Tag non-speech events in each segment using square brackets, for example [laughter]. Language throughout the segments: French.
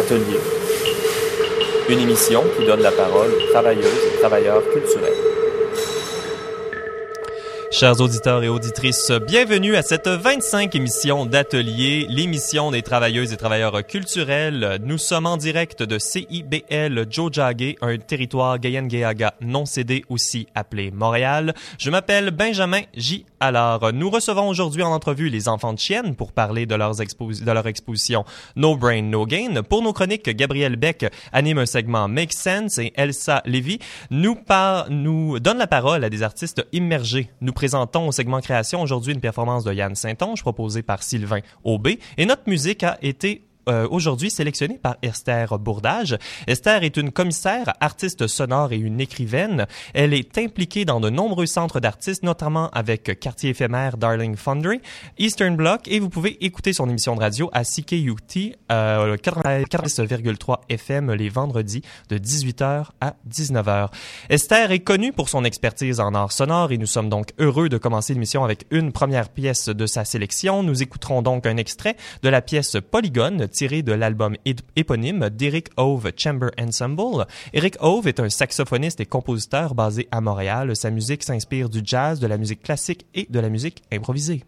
Atelier. Une émission qui donne la parole aux travailleuses et travailleurs culturels. Chers auditeurs et auditrices, bienvenue à cette 25 émission d'Atelier, l'émission des travailleuses et travailleurs culturels. Nous sommes en direct de CIBL Jojage, un territoire Gayengeaga non cédé aussi appelé Montréal. Je m'appelle Benjamin J. Alors, nous recevons aujourd'hui en entrevue les enfants de chienne pour parler de, leur exposition No Brain, No Gain. Pour nos chroniques, Gabriel Beck anime un segment Make Sense et Elsa Levy nous, nous donne la parole à des artistes immergés. Nous présentons au segment création aujourd'hui une performance de Yann Saint-Onge proposée par Sylvain Aubé. Et notre musique a été euh, aujourd'hui sélectionnée par Esther Bourdage. Esther est une commissaire, artiste sonore et une écrivaine. Elle est impliquée dans de nombreux centres d'artistes, notamment avec Quartier éphémère Darling Foundry, Eastern Bloc, et vous pouvez écouter son émission de radio à CKUT euh, 90,3 FM les vendredis de 18h à 19h. Esther est connue pour son expertise en art sonore et nous sommes donc heureux de commencer l'émission avec une première pièce de sa sélection. Nous écouterons donc un extrait de la pièce Polygone tiré de l'album éponyme d'Eric Hove Chamber Ensemble. Eric Hove est un saxophoniste et compositeur basé à Montréal. Sa musique s'inspire du jazz, de la musique classique et de la musique improvisée.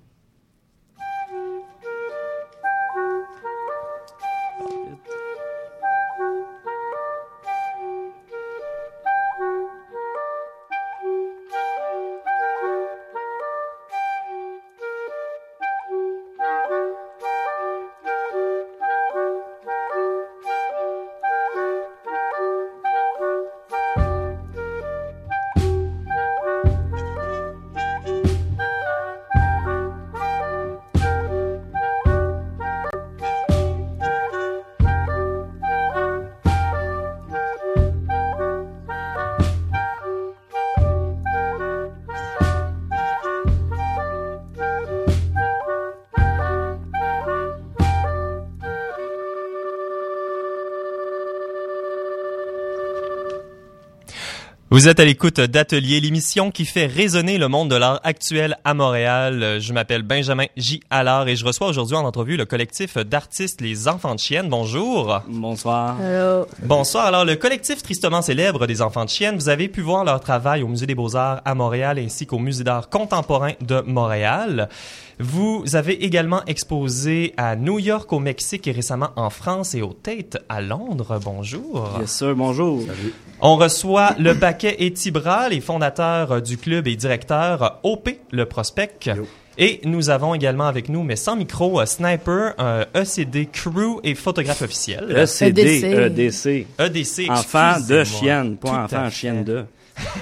Vous êtes à l'écoute d'Atelier, l'émission qui fait résonner le monde de l'art actuel à Montréal. Je m'appelle Benjamin J. Allard et je reçois aujourd'hui en entrevue le collectif d'artistes Les Enfants de Chienne. Bonjour. Bonsoir. Hello. Bonsoir. Alors, le collectif tristement célèbre des Enfants de Chienne, vous avez pu voir leur travail au Musée des Beaux-Arts à Montréal ainsi qu'au Musée d'art contemporain de Montréal. Vous avez également exposé à New York, au Mexique et récemment en France et au Tate à Londres. Bonjour. Yes sir, bonjour. Salut. On reçoit le paquet et Tibra, les fondateurs du club et directeurs OP, le prospect. Yo. Et nous avons également avec nous, mais sans micro, Sniper, un ECD crew et photographe officiel. ECD, EDC. EDC, Enfant de chienne, pas enfant chienne de.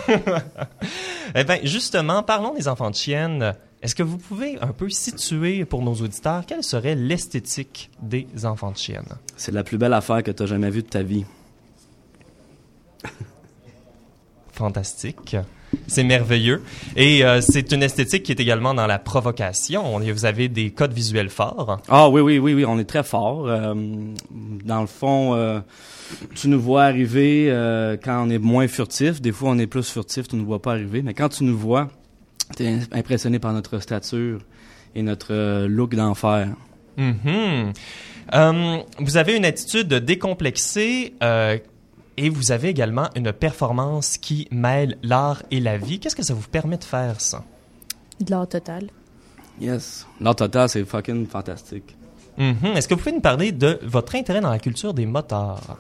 [laughs] eh bien, justement, parlons des enfants de chienne. Est-ce que vous pouvez un peu situer pour nos auditeurs quelle serait l'esthétique des enfants de chienne? C'est la plus belle affaire que tu as jamais vue de ta vie. Fantastique. C'est merveilleux. Et euh, c'est une esthétique qui est également dans la provocation. Vous avez des codes visuels forts. Ah oui, oui, oui, oui, on est très fort. Euh, dans le fond, euh, tu nous vois arriver quand on est moins furtif. Des fois, on est plus furtif, tu ne nous vois pas arriver. Mais quand tu nous vois, tu es impressionné par notre stature et notre look d'enfer. Mm -hmm. vous avez une attitude décomplexée et vous avez également une performance qui mêle l'art et la vie. Qu'est-ce que ça vous permet de faire, ça? De l'art total. Yes. L'art total, c'est fucking fantastique. Mm -hmm. Est-ce que vous pouvez nous parler de votre intérêt dans la culture des motards?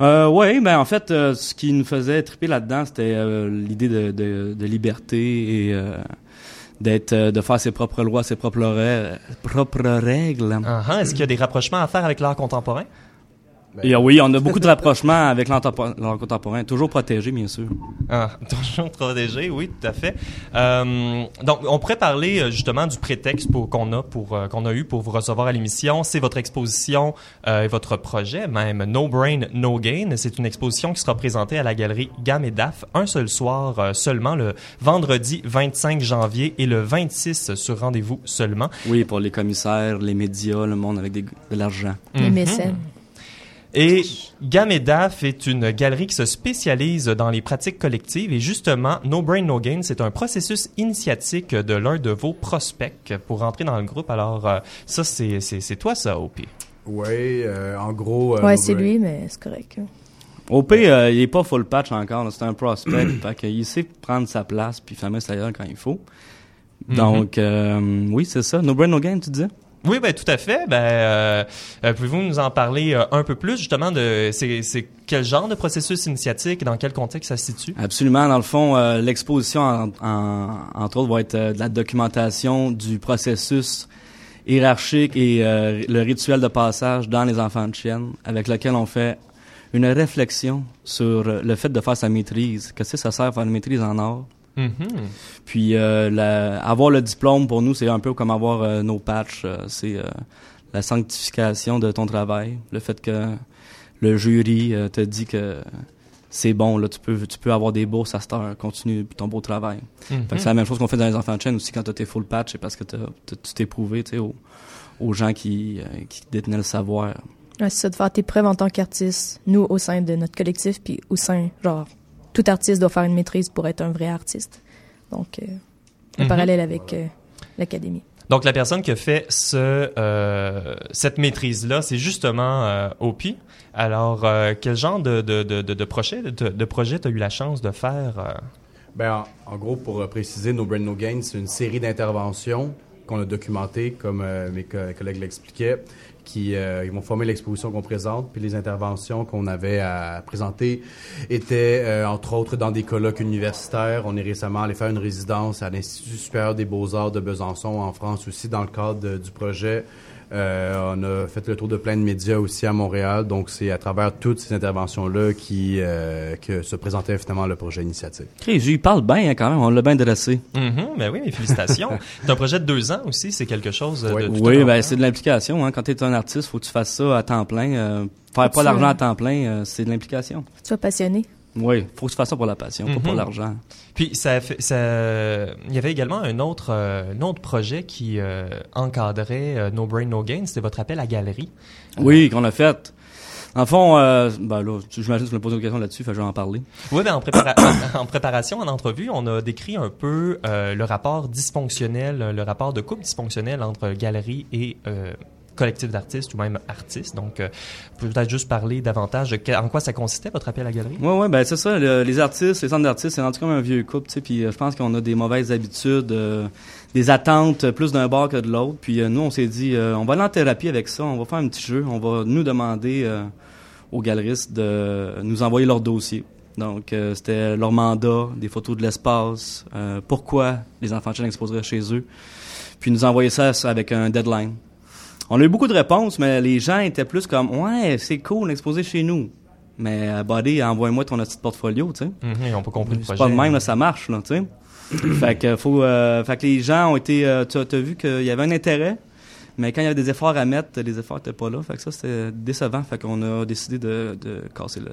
Euh, oui, ben en fait, euh, ce qui nous faisait triper là-dedans, c'était euh, l'idée de, de, de, liberté et euh, d'être, de faire ses propres lois, ses propres, propres règles. Uh -huh. Est-ce qu'il y a des rapprochements à faire avec l'art contemporain? Ben, Et oui, on a beaucoup de [laughs] rapprochements avec l'art contemporain. Toujours protégé, bien sûr. Ah, [laughs] toujours protégé, oui, tout à fait. Euh, donc, on pourrait parler justement du prétexte pour, qu'on a pour euh, qu'on a eu pour vous recevoir à l'émission. C'est votre exposition euh, et votre projet, même No Brain, No Gain. C'est une exposition qui sera présentée à la galerie Gamme et Daf un seul soir euh, seulement, le vendredi 25 janvier et le 26 sur rendez-vous seulement. Oui, pour les commissaires, les médias, le monde avec des, de l'argent. Les mm -hmm. Et Gamedaf est une galerie qui se spécialise dans les pratiques collectives et justement, No Brain No Gain, c'est un processus initiatique de l'un de vos prospects pour rentrer dans le groupe. Alors, euh, ça, c'est toi, ça, OP? Oui, euh, en gros. euh, ouais, c'est brain- lui, mais c'est correct. OP, euh, il est pas full patch encore. là. C'est un prospect. [clears throat] fait qu'il sait prendre sa place puis fermer sa gueule quand il faut. Mhm. Donc, euh, oui, c'est ça. No brain, no gain, tu disais? Oui, ben tout à fait. Ben, euh, euh, pouvez-vous nous en parler euh, un peu plus justement de c'est c'est quel genre de processus initiatique et dans quel contexte ça se situe? Absolument. Dans le fond, euh, l'exposition, en, en- entre autres, va être euh, de la documentation du processus hiérarchique et le rituel de passage dans les enfants de chienne, avec lequel on fait une réflexion sur le fait de faire sa maîtrise. Qu'est-ce que ça sert à faire une maîtrise en art? Puis euh, la- avoir le diplôme pour nous, c'est un peu comme avoir euh, nos patchs. euh, c'est euh, la sanctification de ton travail, le fait que le jury euh, te dit que c'est bon, là, tu peux, tu peux avoir des bourses à cette heure, continue ton beau travail. Mhm. Fait que c'est la même chose qu'on fait dans les enfants de chaîne aussi quand tu tes full patch, c'est parce que t'as- t'as- tu t'es prouvé, aux, aux gens qui, euh, qui détenaient le savoir. Ouais, c'est ça, de faire tes preuves en tant qu'artiste, nous, au sein de notre collectif, puis au sein, genre, tout artiste doit faire une maîtrise pour être un vrai artiste. Donc, euh, un Mhm. parallèle avec euh, l'académie. Donc la personne qui a fait ce euh, cette maîtrise là, c'est justement euh, Opi. Alors euh, quel genre de de de de, de projet de, de projet t'as eu la chance de faire euh? Ben, en, en gros, pour préciser, No Brain No Gain, c'est une série d'interventions qu'on a documentées, comme euh, mes co- collègues l'expliquaient, qui euh, ils vont former l'exposition qu'on présente. Puis les interventions qu'on avait à présenter étaient, euh, entre autres, dans des colloques universitaires. On est récemment allé faire une résidence à l'Institut supérieur des beaux-arts de Besançon, en France aussi, dans le cadre du projet. Euh, on a fait le tour de plein de médias aussi à Montréal. Donc, c'est à travers toutes ces interventions-là qui euh, que se présentait finalement le projet initiative. Chris, il parle bien hein, quand même, on l'a bien dressé. Ben oui, mais félicitations. [laughs] c'est un projet de deux ans aussi, c'est quelque chose Oui. de tout Oui, ben c'est de l'implication. Hein. Quand tu es un artiste, faut que tu fasses ça à temps plein. Euh, faire pas d'argent à temps plein, euh, c'est de l'implication. Tu sois passionné? Oui, faut que tu fasses ça pour la passion, pas pour Mhm. l'argent. Puis ça, ça, il y avait également un autre, euh, un autre projet qui euh, encadrait euh, No Brain No Gain. C'était votre appel à galerie. Oui, qu'on a fait. En fond, euh, ben là, j'imagine que tu me poses une question là-dessus, je vais en parler. Oui, ben en, prépara- en, [coughs] en préparation, en entrevue, on a décrit un peu euh, le rapport dysfonctionnel, le rapport de couple dysfonctionnel entre galerie et euh, collectif d'artistes ou même artistes. Donc, euh, peut-être juste parler davantage de que- en quoi ça consistait votre appel à galerie? Ouais, ouais, ben c'est ça. le- les artistes, les centres d'artistes, c'est rendu comme un vieux couple, tu sais. Puis euh, je pense qu'on a des mauvaises habitudes, euh, des attentes euh, plus d'un bord que de l'autre. Puis euh, nous, on s'est dit, on va aller en thérapie avec ça. On va faire un petit jeu. On va nous demander aux galeristes de nous envoyer leur dossier. Donc, euh, c'était leur mandat, des photos de l'espace, euh, pourquoi les enfants de exposeraient chez eux. Puis nous envoyer ça avec un deadline. On a eu beaucoup de réponses, mais les gens étaient plus comme Ouais, c'est cool d'exposer chez nous. Mais euh, Buddy, envoie-moi ton petit portfolio, tu sais. Mhm, ils n'ont pas compris le C'est projet. pas le même, là, ça marche, là, tu sais. [clears throat] fait que faut, euh, fait que les gens ont été, euh, tu as vu qu'il y avait un intérêt, mais quand il y avait des efforts à mettre, les efforts n'étaient pas là. Fait que ça, c'était décevant. Fait qu'on a décidé de, de casser le,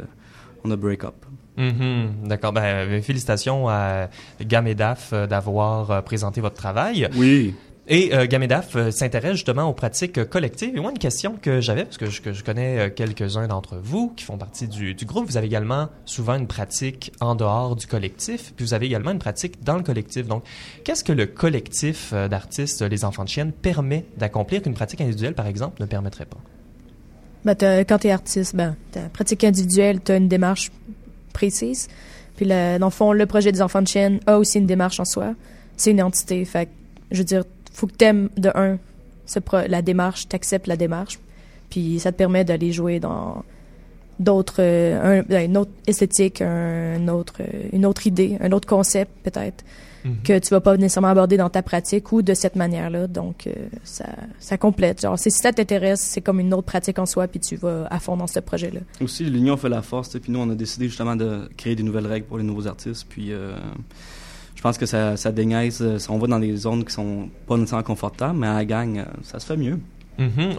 on a break up. Mhm, D'accord. Ben, félicitations à Gamedaf euh, d'avoir euh, présenté votre travail. Oui. Et euh, Gamedaf euh, s'intéresse justement aux pratiques collectives. Et moi, une question que j'avais, parce que je, connais euh, quelques-uns d'entre vous qui font partie du, groupe, vous avez également souvent une pratique en dehors du collectif, puis vous avez également une pratique dans le collectif. Donc, qu'est-ce que le collectif euh, d'artistes, les enfants de chienne, permet d'accomplir qu'une pratique individuelle, par exemple, ne permettrait pas? Ben, quand tu es artiste, ben, ta pratique individuelle, tu as une démarche précise. Puis, dans le fond, le projet des enfants de chienne a aussi une démarche en soi. C'est une entité. Fait je veux dire, faut que t'aimes de un ce pro- la démarche, t'acceptes la démarche. Puis, ça te permet d'aller jouer dans d'autres, euh, un- ben, une autre esthétique, un autre, euh, une autre idée, un autre concept peut-être que tu vas pas nécessairement aborder dans ta pratique ou de cette manière-là. Donc, euh, ça, ça complète. Genre, si ça t'intéresse, c'est comme une autre pratique en soi, puis tu vas à fond dans ce projet-là. Aussi, l'union fait la force. sais, Puis nous, on a décidé justement de créer des nouvelles règles pour les nouveaux artistes. Puis euh, je pense que ça, ça dégaise. euh, On va dans des zones qui sont pas nécessairement confortables, mais à la gang, euh, ça se fait mieux.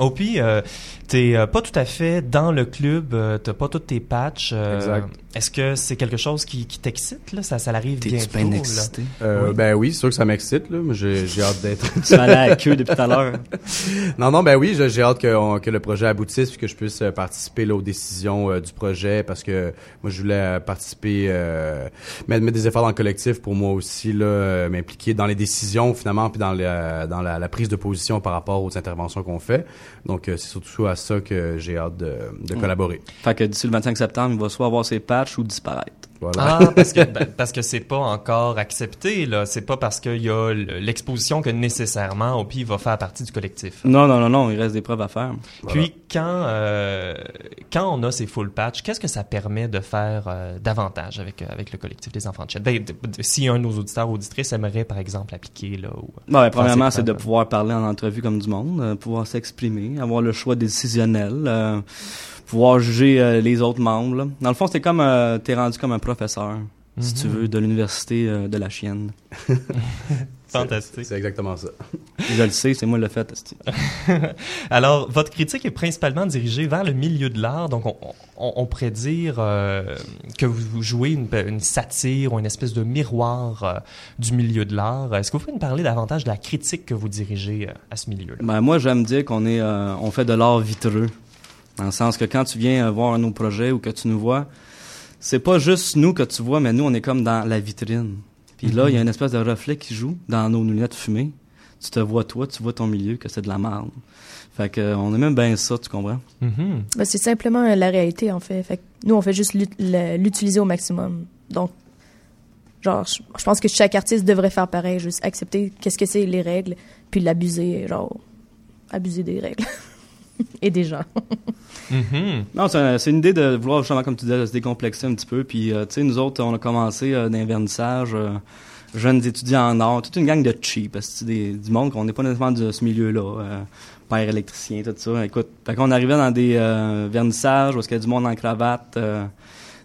Opi, euh, t'es euh, pas tout à fait dans le club, euh, t'as pas tous tes patchs. euh, Exact. Est-ce que c'est quelque chose qui, qui t'excite, là? Ça, ça arrive bien là? excité? Euh, Oui. Ben oui, c'est sûr que ça m'excite, là. mais J'ai j'ai hâte d'être. [laughs] Tu aller à la queue depuis tout à l'heure. [laughs] non, non, ben oui, j'ai j'ai hâte que, on- que le projet aboutisse puis que je puisse euh, participer là, aux décisions euh, du projet parce que moi, je voulais euh, participer, euh, mettre, mettre des efforts dans le collectif pour moi aussi, là, m'impliquer dans les décisions finalement puis dans, la, dans la, la prise de position par rapport aux interventions qu'on fait. Donc, euh, c'est surtout à ça que j'ai hâte de, de Mm. collaborer. Fait que d'ici le 25 septembre, il va soit avoir ses patchs ou disparaître. Voilà. Ah, parce que [laughs] ben, parce que c'est pas encore accepté là. C'est pas parce qu'il y a l'exposition que nécessairement Opi va faire partie du collectif. Non, non, non, non, il reste des preuves à faire. Puis quand euh, quand on a ces full patch, qu'est-ce que ça permet de faire euh, davantage avec euh, avec le collectif des enfants de chat Ben, si un de nos auditeurs ou auditrices aimerait par exemple appliquer là, ou, premièrement, c'est de pouvoir parler en entrevue comme du monde, euh, pouvoir s'exprimer, avoir le choix décisionnel, euh, pouvoir juger euh, les autres membres. là. Dans le fond, c'est comme euh, t'es rendu comme un professeur, si Mhm. tu veux, de l'université euh, de la chienne. [laughs] fantastique. C'est exactement ça. Je le sais, c'est moi le fait. [laughs] Alors, votre critique est principalement dirigée vers le milieu de l'art, donc on, on, on pourrait dire euh, que vous vous jouez une, une satire ou une espèce de miroir euh, du milieu de l'art. Est-ce que vous pouvez nous parler davantage de la critique que vous dirigez euh, à ce milieu-là? Ben, moi, j'aime dire qu'on est, euh, on fait de l'art vitreux. Dans le sens que quand tu viens voir nos projets ou que tu nous vois, c'est pas juste nous que tu vois, mais nous, on est comme dans la vitrine. Puis là, il y a une espèce de reflet qui joue dans nos lunettes fumées. Tu te vois toi, tu vois ton milieu, que c'est de la merde. Fait que, euh, on aime même bien ça, tu comprends? Mhm. Ben, c'est simplement euh, la réalité, en fait. Fait que nous, on fait juste l'utiliser au maximum. Donc, genre, je je pense que chaque artiste devrait faire pareil, juste accepter qu'est-ce que c'est les règles, puis l'abuser, genre, abuser des règles [laughs] et des gens. Mhm. Non, c'est un- c'est une idée de vouloir, justement, comme tu disais, de se décomplexer un petit peu. Puis, euh, tu sais, nous autres, on a commencé euh, d'un vernissage, euh, jeunes étudiants en art, toute une gang de cheap, parce que c'est des- du monde qu'on n'est pas nécessairement de ce milieu-là. euh, père électricien, tout ça. Écoute, fait qu'on arrivait dans des euh, vernissages où il y a du monde en cravate, euh,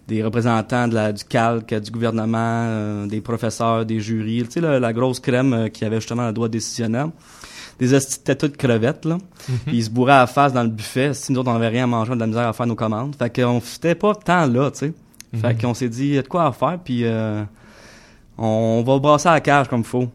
des représentants de la, du calque, du gouvernement, euh, des professeurs, des jurys. Tu sais, la, la grosse crème euh, qui avait justement le droit décisionnel. Des hosties de crevettes, là. Puis ils se bourraient à la face dans le buffet. Si nous autres, on avait rien à manger, on de la misère à faire nos commandes. Fait qu'on fitait pas tant là, tu sais. Fait qu'on s'est dit, il y a de quoi à faire, puis euh, on va brasser à la cage comme il faut.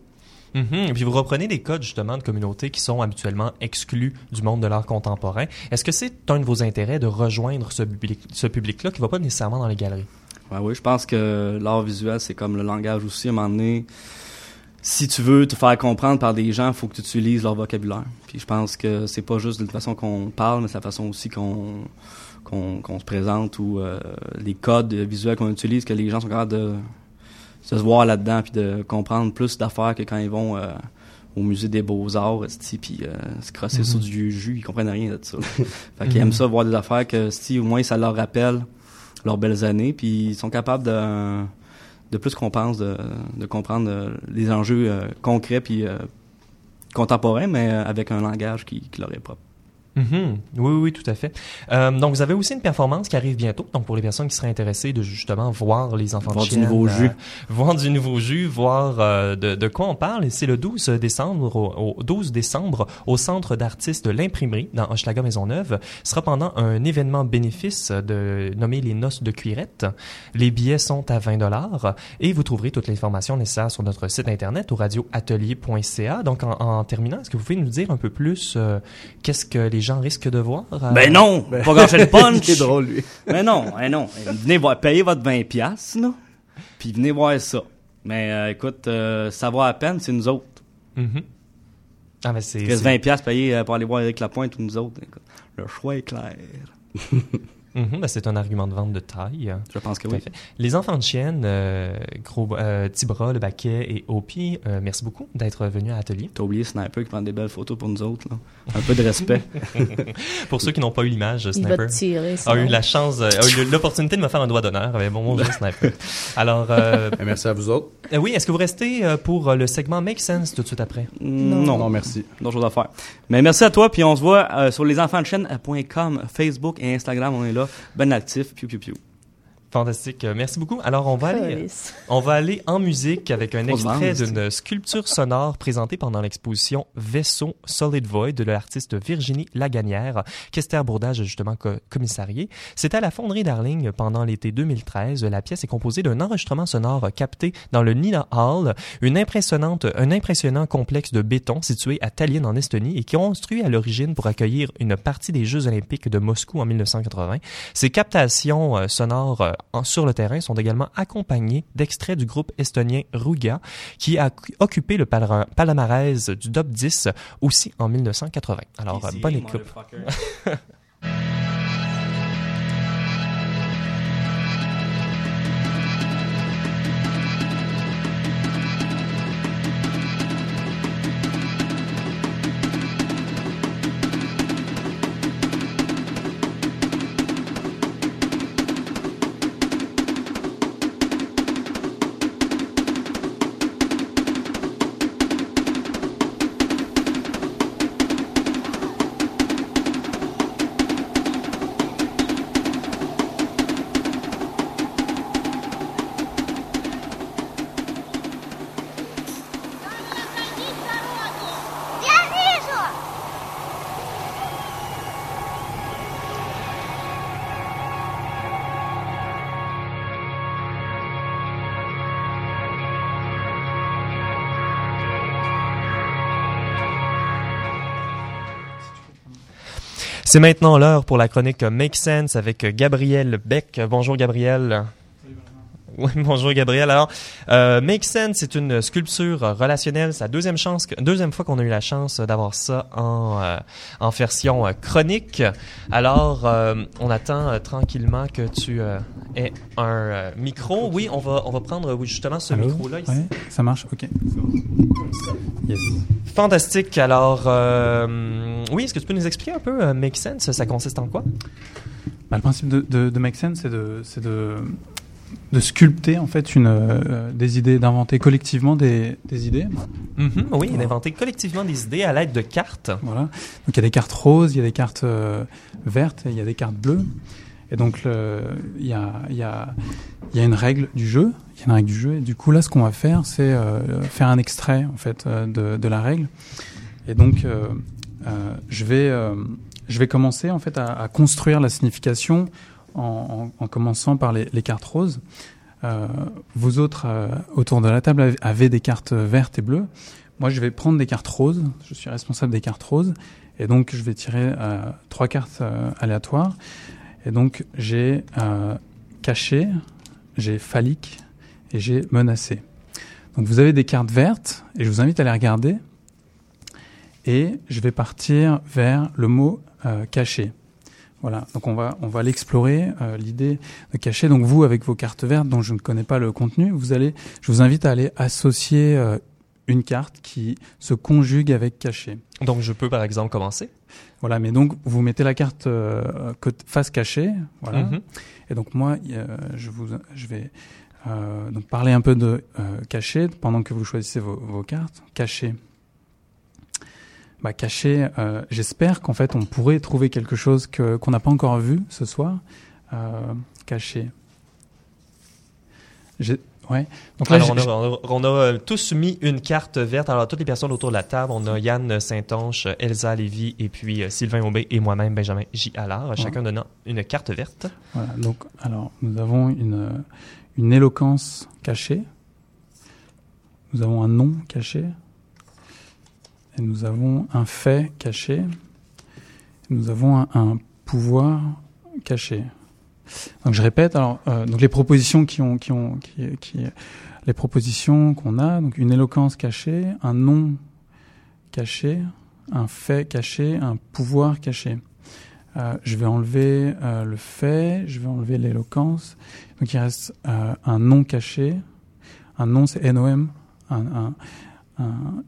Mhm. Et puis vous reprenez des codes justement de communautés qui sont habituellement exclus du monde de l'art contemporain. Est-ce que c'est un de vos intérêts de rejoindre ce, public, ce public-là qui va pas nécessairement dans les galeries? Ouais, oui, je pense que l'art visuel, c'est comme le langage aussi. À un moment donné, si tu veux te faire comprendre par des gens, il faut que tu utilises leur vocabulaire. Puis je pense que c'est pas juste de la façon qu'on parle, mais c'est la façon aussi qu'on se présente ou euh, les codes visuels qu'on utilise que les gens sont capables de, de se voir là-dedans puis de comprendre plus d'affaires que quand ils vont euh, au musée des beaux-arts puis euh, se crosser Mhm. sur du jus, ils comprennent rien de ça. [laughs] fait qu'ils aiment ça voir des affaires que si au moins ça leur rappelle leurs belles années, puis ils sont capables de, de plus qu'on pense, de, comprendre euh, les enjeux euh, concrets puis euh, contemporains, mais avec un langage qui leur est propre. Mhm. Oui, oui, oui, tout à fait. Euh, donc, vous avez aussi une performance qui arrive bientôt. Donc, pour les personnes qui seraient intéressées de justement voir les enfants Voir de du nouveau euh, jus. [laughs] voir du nouveau jus, voir euh, de, de quoi on parle. C'est le 12 décembre, au, au 12 décembre, au Centre d'artistes de l'imprimerie dans Hochelaga Maisonneuve. Ce sera pendant un événement bénéfice de nommé les Noces de Cuirette. Les billets sont à 20 dollars et vous trouverez toute l'information nécessaire sur notre site internet au radioatelier.ca. Donc, en, en terminant, est-ce que vous pouvez nous dire un peu plus euh, qu'est-ce que les gens risquent de voir? euh, Ben non, pas gâcher le [laughs] punch. C'est drôle, lui. Mais non, ben non. Venez voir, payez votre 20 pièces là, puis venez voir ça. Mais euh, écoute, euh, ça vaut à peine, c'est nous autres. Mhm. Ah, ben c'est- 20 pièces payés euh, pour aller voir Eric Lapointe ou nous autres. écoute, le choix est clair. [laughs] Mhm, ben, c'est un argument de vente de taille. Je pense que Tout oui. fait. Les enfants de chienne, euh, gros, euh, Tibra, le baquet et Opi, euh, merci beaucoup d'être venus à l'atelier. T'as oublié Sniper qui prend des belles photos pour nous autres. Là. Un peu de respect. [laughs] Pour ceux qui n'ont pas eu l'image, Il va Sniper tirer. a eu la chance, euh, a eu l'opportunité de me faire un doigt d'honneur. Bon, bonjour Sniper. Alors, euh, [laughs] Eh, Merci à vous autres. euh, oui, est-ce que vous restez pour le segment Make Sense tout de suite après? non. Non, merci. D'autres choses à faire. Mais merci à toi, puis on se voit euh, sur lesenfantsdechaîne.com, Facebook et Instagram, on est là, ben actif, piou piou piou. Fantastique. Merci beaucoup. Alors, on va aller, on va aller en musique avec un extrait d'une sculpture sonore présentée pendant l'exposition Vaisseau Solid Void de l'artiste Virginie Laganière, qu'Esther Bourdage a justement co- commissarié. C'était à la Fonderie Darling pendant l'été 2013. La pièce est composée d'un enregistrement sonore capté dans le Nina Hall, une impressionnante, un impressionnant complexe de béton situé à Tallinn en Estonie et qui construit à l'origine pour accueillir une partie des Jeux olympiques de Moscou en 1980. Ces captations euh, sonores euh, sur le terrain sont également accompagnées d'extraits du groupe estonien Ruga, qui a cu- occupé le palmarès du top 10 aussi en 1980. Alors, bonne écoute. [laughs] C'est maintenant l'heure pour la chronique Make Sense avec Gabriel Beck. Bonjour Gabriel. Oui, [laughs] bonjour Gabriel. Alors, euh, Make Sense, c'est une sculpture relationnelle. C'est la deuxième chance, que- deuxième fois qu'on a eu la chance d'avoir ça en euh, en version euh, chronique. Alors, euh, on attend tranquillement que tu aies un micro. Oui, on va on va prendre oui, justement ce Allô? micro là ici. Ouais, ça marche, ok. Yes. Fantastique. Alors, oui, est-ce que tu peux nous expliquer un peu Make Sense? Ça consiste en quoi? Bah, le principe de, de, de Make Sense, c'est de, c'est de, de sculpter en fait une, euh, des idées, d'inventer collectivement des, des idées. Mhm, Oui, d'inventer collectivement des idées à l'aide de cartes. Voilà. Donc il y a des cartes roses, il y a des cartes euh, vertes, et il y a des cartes bleues. Et donc il y a, il y, a, il y a une règle du jeu. Il y a une règle du jeu. Et du coup là, ce qu'on va faire, c'est euh, faire un extrait en fait euh, de, de la règle. Et donc euh, euh, je vais euh, je vais commencer en fait à, à construire la signification en, en, en commençant par les, les cartes roses. Euh, vous autres euh, autour de la table avez- des cartes vertes et bleues. Moi, je vais prendre des cartes roses. Je suis responsable des cartes roses. Et donc, je vais tirer euh, trois cartes euh, aléatoires. Et donc, j'ai euh, caché, j'ai phallique et j'ai menacé. Donc, vous avez des cartes vertes et je vous invite à les regarder. Et je vais partir vers le mot euh, caché. Voilà, donc on va on va l'explorer euh, l'idée de cacher. Donc vous avec vos cartes vertes dont je ne connais pas le contenu, vous allez, je vous invite à aller associer euh, une carte qui se conjugue avec caché. Donc, je peux par exemple commencer. Voilà, mais donc vous mettez la carte euh, face cachée, voilà. Mhm. Et donc moi, euh, je vous, je vais euh, donc parler un peu de euh, caché pendant que vous choisissez vos, vos cartes. Caché. Bah, caché. euh, J'espère qu'en fait on pourrait trouver quelque chose que qu'on n'a pas encore vu ce soir. Euh, caché. Ouais. Donc là, Alors, on a, on a- on a, euh, tous mis une carte verte. Alors, toutes les personnes autour de la table, on a Yann Saint-Onge, Elsa Lévy et puis Sylvain Aubé et moi-même, Benjamin J. Allard, chacun donnant une carte verte. Voilà, donc, alors, nous avons une, une éloquence cachée. Nous avons un nom caché. Et nous avons un fait caché. Nous avons un, pouvoir caché. Donc, je répète, alors, euh, donc les propositions qui ont, qui ont, qui, qui- les propositions qu'on a, donc une éloquence cachée, un nom caché, un fait caché, un pouvoir caché. Euh, je vais enlever euh, le fait, je vais enlever l'éloquence. Donc il reste un nom caché. Un nom, c'est NOM. Un-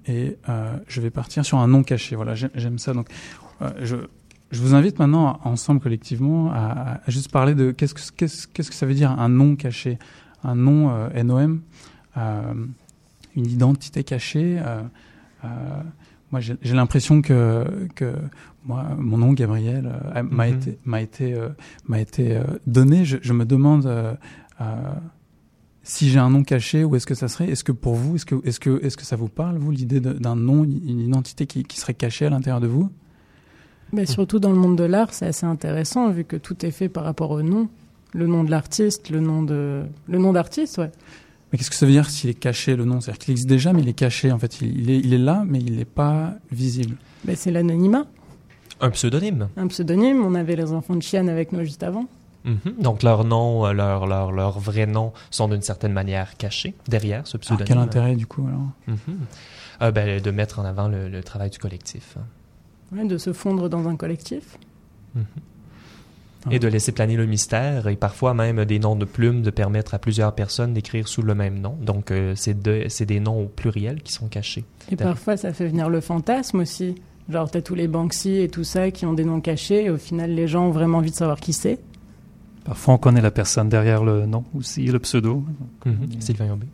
et euh, je vais partir sur un nom caché. Voilà, j'ai- j'aime ça. Donc euh, je, je vous invite maintenant, ensemble, collectivement, à, à juste parler de qu'est-ce que, qu'est-ce, qu'est-ce que ça veut dire un nom caché. Un nom euh, NOM, euh, une identité cachée. euh, euh, moi, j'ai j'ai l'impression que, que moi, mon nom, Gabriel, euh, m'a Mhm. été, m'a été, euh, m'a été euh, donné. Je, je me demande euh, euh, si j'ai un nom caché, où est-ce que ça serait? Est-ce que pour vous, est-ce que, est-ce que, est-ce que ça vous parle, vous, l'idée d'un nom, une identité qui, qui serait cachée à l'intérieur de vous? Mais surtout dans le monde de l'art, c'est assez intéressant vu que tout est fait par rapport au nom. Le nom de l'artiste, le nom de le nom d'artiste, ouais. Mais qu'est-ce que ça veut dire s'il est caché, le nom? C'est-à-dire qu'il existe déjà, mais il est caché. En fait, il, il est, il est là, mais il n'est pas visible. Ben, c'est l'anonymat. Un pseudonyme. Un pseudonyme, on avait les enfants de Chienne avec nous juste avant. Mhm. Donc leur nom, euh, leur, leur, leur vrai nom sont d'une certaine manière cachés derrière ce Alors, pseudonyme. quel intérêt, du coup, alors Mhm. Euh, ben, de mettre en avant le, le travail du collectif. hein. Ouais, de se fondre dans un collectif. Et de laisser planer le mystère et parfois même des noms de plumes de permettre à plusieurs personnes d'écrire sous le même nom. Donc euh, c'est de- c'est des noms au pluriel qui sont cachés. Et parfois, ça fait venir le fantasme aussi. Genre, t'as tous les Banksy et tout ça qui ont des noms cachés. Et au final, les gens ont vraiment envie de savoir qui c'est. Parfois, on connaît la personne derrière le nom aussi, le pseudo. Mhm. Sylvain Aubé.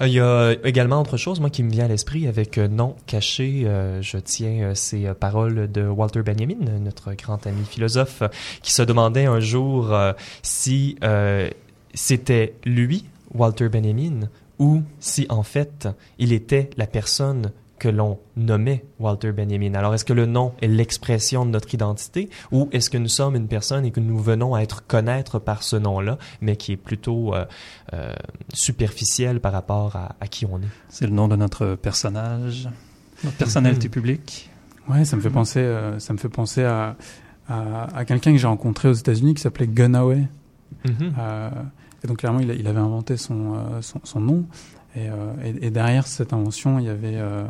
Euh, Il y a également autre chose, moi, qui me vient à l'esprit avec euh, nom caché. euh, je tiens euh, ces euh, paroles de Walter Benjamin, notre grand ami philosophe, euh, qui se demandait un jour euh, si euh, c'était lui, Walter Benjamin, ou si en fait il était la personne que l'on nommait Walter Benjamin. Alors, est-ce que le nom est l'expression de notre identité ou est-ce que nous sommes une personne et que nous venons à être connaître par ce nom-là, mais qui est plutôt euh, euh, superficiel par rapport à, à qui on est? C'est le nom de notre personnage, notre personnalité publique. Ouais, ça me fait penser, euh, ça me fait penser à, à, à quelqu'un que j'ai rencontré aux États-Unis qui s'appelait Gunaway. Mhm. Et donc clairement, il, avait inventé son, son, son nom. Et, euh, et, et derrière cette invention, il y avait euh,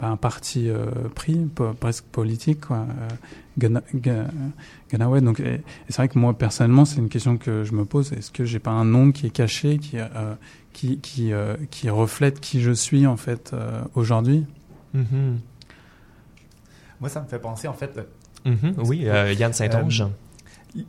bah, un parti euh, pris, po- presque politique, quoi. Euh. Donc, et, et c'est vrai que moi personnellement, c'est une question que je me pose. Est-ce que j'ai pas un nom qui est caché, qui euh, qui qui, euh, qui reflète qui je suis en fait euh, aujourd'hui? Mhm. Moi, ça me fait penser, en fait, Mhm. Oui, euh, Yann Saint-Onge. Euh,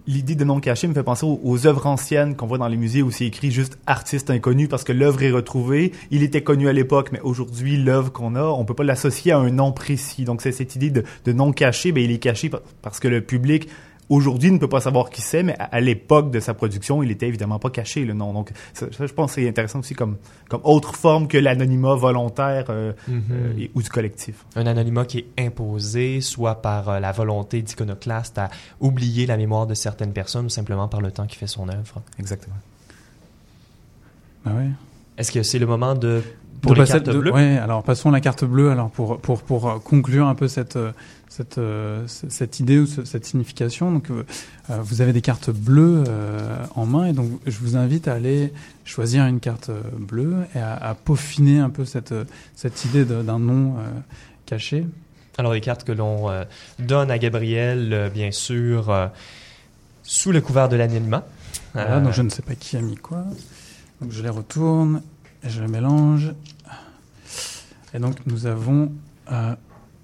L'idée de nom caché me fait penser aux, aux œuvres anciennes qu'on voit dans les musées où c'est écrit juste artiste inconnu parce que l'œuvre est retrouvée. Il était connu à l'époque, mais aujourd'hui, l'œuvre qu'on a, on peut pas l'associer à un nom précis. Donc, c'est cette idée de, de nom caché, ben, il est caché par- parce que le public aujourd'hui ne peut pas savoir qui c'est, mais à, à l'époque de sa production, il était évidemment pas caché, le nom. Donc, ça, ça, je pense c'est intéressant aussi comme, comme autre forme que l'anonymat volontaire euh, Mhm. euh, et- ou du collectif. Un anonymat qui est imposé, soit par euh, la volonté d'iconoclaste à oublier la mémoire de certaines personnes ou simplement par le temps qui fait son œuvre. Exactement. Bah ouais? Est-ce que c'est le moment de... Pour De les passer- cartes de- bleues? Ouais, alors passons à la carte bleue alors pour pour pour euh, conclure un peu cette euh, cette euh, cette idée ou ce- cette signification. Donc euh, vous avez des cartes bleues euh, en main et donc je vous invite à aller choisir une carte bleue et à, à peaufiner un peu cette cette idée d'un nom euh, caché. Alors, les cartes que l'on donne à Gabriel, bien sûr, sous le couvert de l'anonymat. Voilà, donc je ne sais pas qui a mis quoi. Donc je les retourne et je les mélange. Et donc nous avons euh,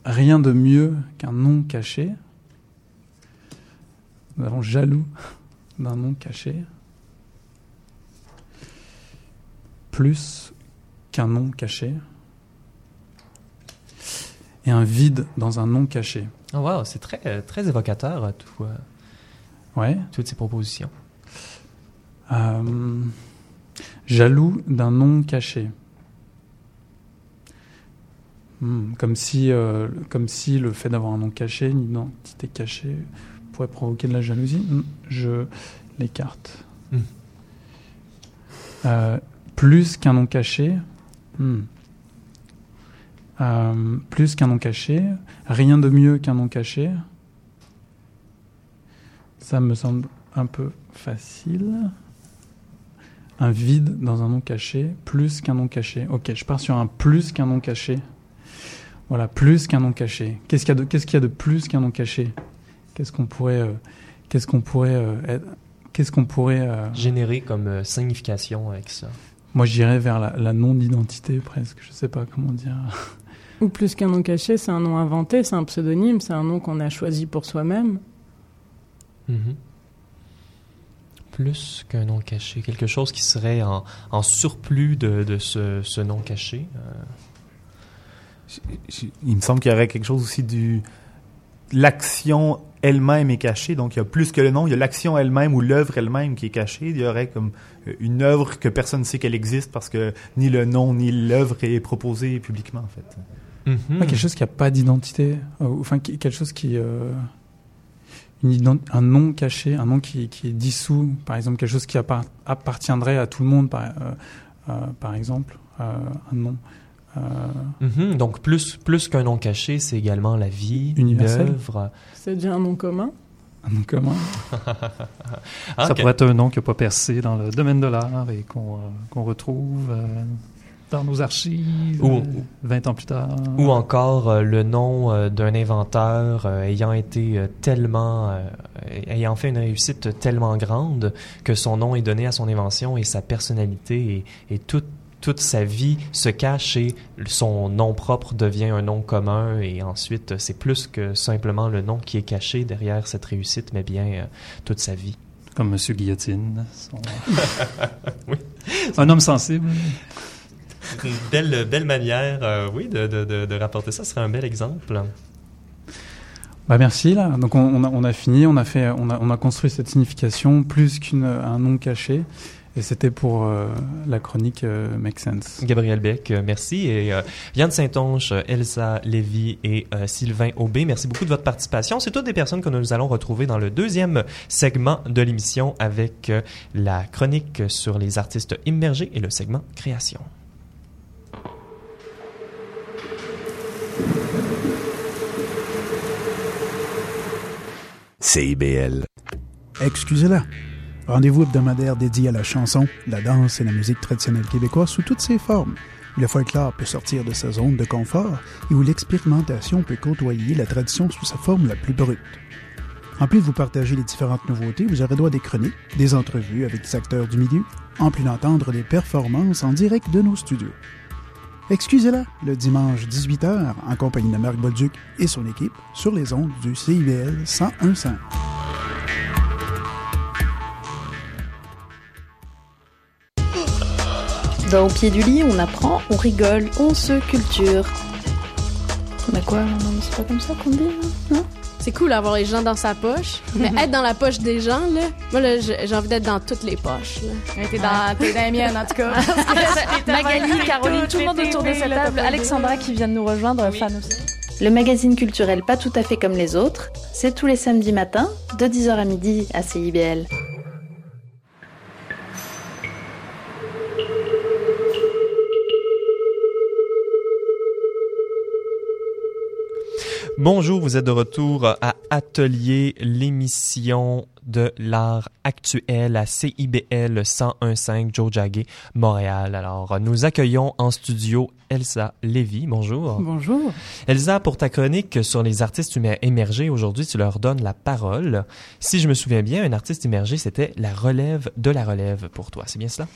rien de mieux qu'un nom caché. Nous avons jaloux [laughs] d'un nom caché. Plus qu'un nom caché. Et un vide dans un nom caché. Oh, wow, c'est très, euh, très évocateur, euh, tout, euh, Ouais. toutes ces propositions. Euh, jaloux d'un nom caché. Hmm, comme, si, euh, comme si le fait d'avoir un nom caché, une identité cachée, pourrait provoquer de la jalousie. Hmm, Je l'écarte. Hmm. Euh, plus qu'un nom caché. Euh, plus qu'un nom caché. Rien de mieux qu'un nom caché. Ça me semble un peu facile. Un vide dans un nom caché, plus qu'un nom caché. Ok, je pars sur un plus qu'un nom caché. Voilà, plus qu'un nom caché. Qu'est-ce qu'il y a de, qu'est-ce qu'il y a de plus qu'un nom caché? Qu'est-ce qu'on pourrait, euh, qu'est-ce qu'on pourrait, euh, être- qu'est-ce qu'on pourrait. euh, Générer comme euh, signification avec ça? moi, j'irais vers la, la non-identité presque. Je sais pas comment dire. Ou plus qu'un nom caché, c'est un nom inventé, c'est un pseudonyme, c'est un nom qu'on a choisi pour soi-même. Mhm. Plus qu'un nom caché, quelque chose qui serait en, en surplus de, de ce, ce nom caché. euh. Il me semble qu'il y aurait quelque chose aussi du l'action elle-même est cachée. Donc, il y a plus que le nom, il y a l'action elle-même ou l'œuvre elle-même qui est cachée. Il y aurait comme euh, une œuvre que personne ne sait qu'elle existe parce que ni le nom ni l'œuvre est proposé publiquement, en fait. Mm-hmm. quelque chose qui n'a pas d'identité, euh, enfin quelque chose qui euh, une un nom caché, un nom qui, qui, est dissous, par exemple quelque chose qui appartiendrait à tout le monde, par, par exemple, un nom. Mm-hmm. Donc plus plus qu'un nom caché, c'est également la vie, l'œuvre. C'est déjà un nom commun? Un nom commun. Ah, [laughs] Ça pourrait être un nom qui n'a pas percé dans le domaine de l'art et qu'on qu'on retrouve dans nos archives ou, 20 ans plus tard. Ou encore euh, le nom euh, d'un inventeur euh, ayant été tellement, ayant fait une réussite tellement grande que son nom est donné à son invention et sa personnalité et, et toute toute sa vie se cache et son nom propre devient un nom commun et ensuite c'est plus que simplement le nom qui est caché derrière cette réussite mais bien toute sa vie. Comme Monsieur Guillotine. [laughs] oui. Un homme sensible une belle, belle manière, euh, oui, de, de, de, rapporter ça. Ce serait un bel exemple. Bah merci là. Donc on, a, on, a, fini, on a fait, on a, on a construit cette signification plus qu'un nom caché. Et c'était pour euh, la chronique euh, Make Sense. Gabriel Beck, merci. Et Yann Saint-Onge, Elsa Lévy et Sylvain Aubé, merci beaucoup de votre participation. C'est toutes des personnes que nous allons retrouver dans le deuxième segment de l'émission avec la chronique sur les artistes immergés et le segment création. CIBL. Excusez-la. Rendez-vous hebdomadaire dédié à la chanson, la danse et la musique traditionnelle québécoise sous toutes ses formes. Le folklore peut sortir de sa zone de confort et où l'expérimentation peut côtoyer la tradition sous sa forme la plus brute. En plus de vous partager les différentes nouveautés, vous aurez droit à des chroniques, des entrevues avec des acteurs du milieu, en plus d'entendre des performances en direct de nos studios. Excusez-la, le dimanche 18h, en compagnie de Marc Bolduc et son équipe, sur les ondes du CIBL 1015. Dans Au pied du lit, on apprend, on rigole, on se culture. On a quoi C'est pas comme ça qu'on dit, non? C'est cool d'avoir les gens dans sa poche, mais [laughs] être dans la poche des gens, là, moi, là, j'ai envie d'être dans toutes les poches. T'es dans, t'es dans les miennes, en tout cas. [laughs] Magali, Caroline, tout le monde autour de cette table. Alexandra qui vient de nous rejoindre, fan aussi. Le magazine culturel pas tout à fait comme les autres, c'est tous les samedis matins, de 10h à midi à CIBL. Bonjour, vous êtes de retour à Atelier, l'émission de l'art actuel à CIBL 1015 Joe Jagger, Montréal. Alors, nous accueillons en studio Elsa Lévy. Bonjour. Bonjour. Elsa, pour ta chronique sur les artistes émergés, aujourd'hui, tu leur donnes la parole. Si je me souviens bien, un artiste émergé, c'était la relève de la relève pour toi. C'est bien cela?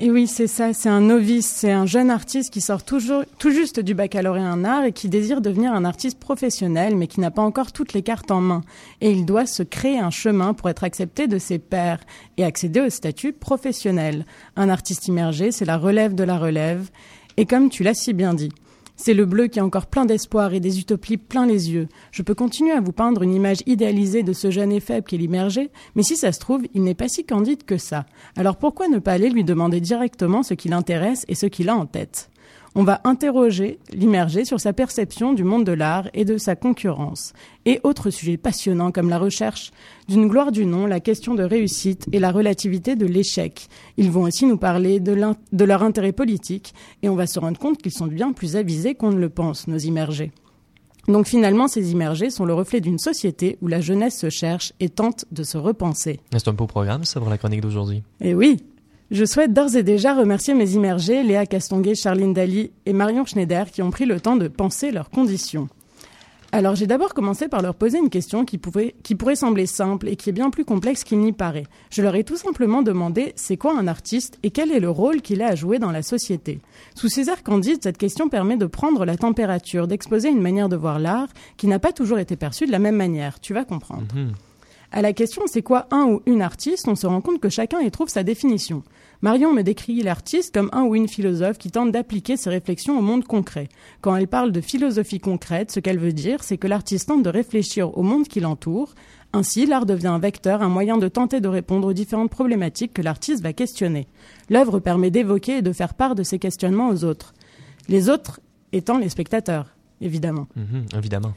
Et oui, c'est ça, c'est un novice, c'est un jeune artiste qui sort toujours, tout juste du baccalauréat en art et qui désire devenir un artiste professionnel, mais qui n'a pas encore toutes les cartes en main. Et il doit se créer un chemin pour être accepté de ses pairs et accéder au statut professionnel. Un artiste immergé, c'est la relève de la relève. Et comme tu l'as si bien dit, c'est le bleu qui a encore plein d'espoir et des utopies plein les yeux. Je peux continuer à vous peindre une image idéalisée de ce jeune et faible qui est l'immergé, mais si ça se trouve, il n'est pas si candide que ça. Alors pourquoi ne pas aller lui demander directement ce qui l'intéresse et ce qu'il a en tête? On va interroger l'immergé sur sa perception du monde de l'art et de sa concurrence. Et autres sujets passionnants comme la recherche d'une gloire du nom, la question de réussite et la relativité de l'échec. Ils vont aussi nous parler de, de leur intérêt politique et on va se rendre compte qu'ils sont bien plus avisés qu'on ne le pense, nos immergés. Donc finalement, ces immergés sont le reflet d'une société où la jeunesse se cherche et tente de se repenser. C'est un beau programme, ça, pour la chronique d'aujourd'hui? Eh oui, je souhaite d'ores et déjà remercier mes immergés, Léa Castonguay, Charline Dali et Marion Schneider, qui ont pris le temps de penser leurs conditions. Alors j'ai d'abord commencé par leur poser une question qui, qui pourrait sembler simple et qui est bien plus complexe qu'il n'y paraît. Je leur ai tout simplement demandé c'est quoi un artiste et quel est le rôle qu'il a à jouer dans la société? Sous ces airs candides, cette question permet de prendre la température, d'exposer une manière de voir l'art qui n'a pas toujours été perçue de la même manière. Tu vas comprendre. Mhm. À la question c'est quoi un ou une artiste, on se rend compte que chacun y trouve sa définition. Marion me décrit l'artiste comme un ou une philosophe qui tente d'appliquer ses réflexions au monde concret. Quand elle parle de philosophie concrète, ce qu'elle veut dire, c'est que l'artiste tente de réfléchir au monde qui l'entoure. Ainsi, l'art devient un vecteur, un moyen de tenter de répondre aux différentes problématiques que l'artiste va questionner. L'œuvre permet d'évoquer et de faire part de ses questionnements aux autres. Les autres étant les spectateurs, évidemment. Mhm, évidemment.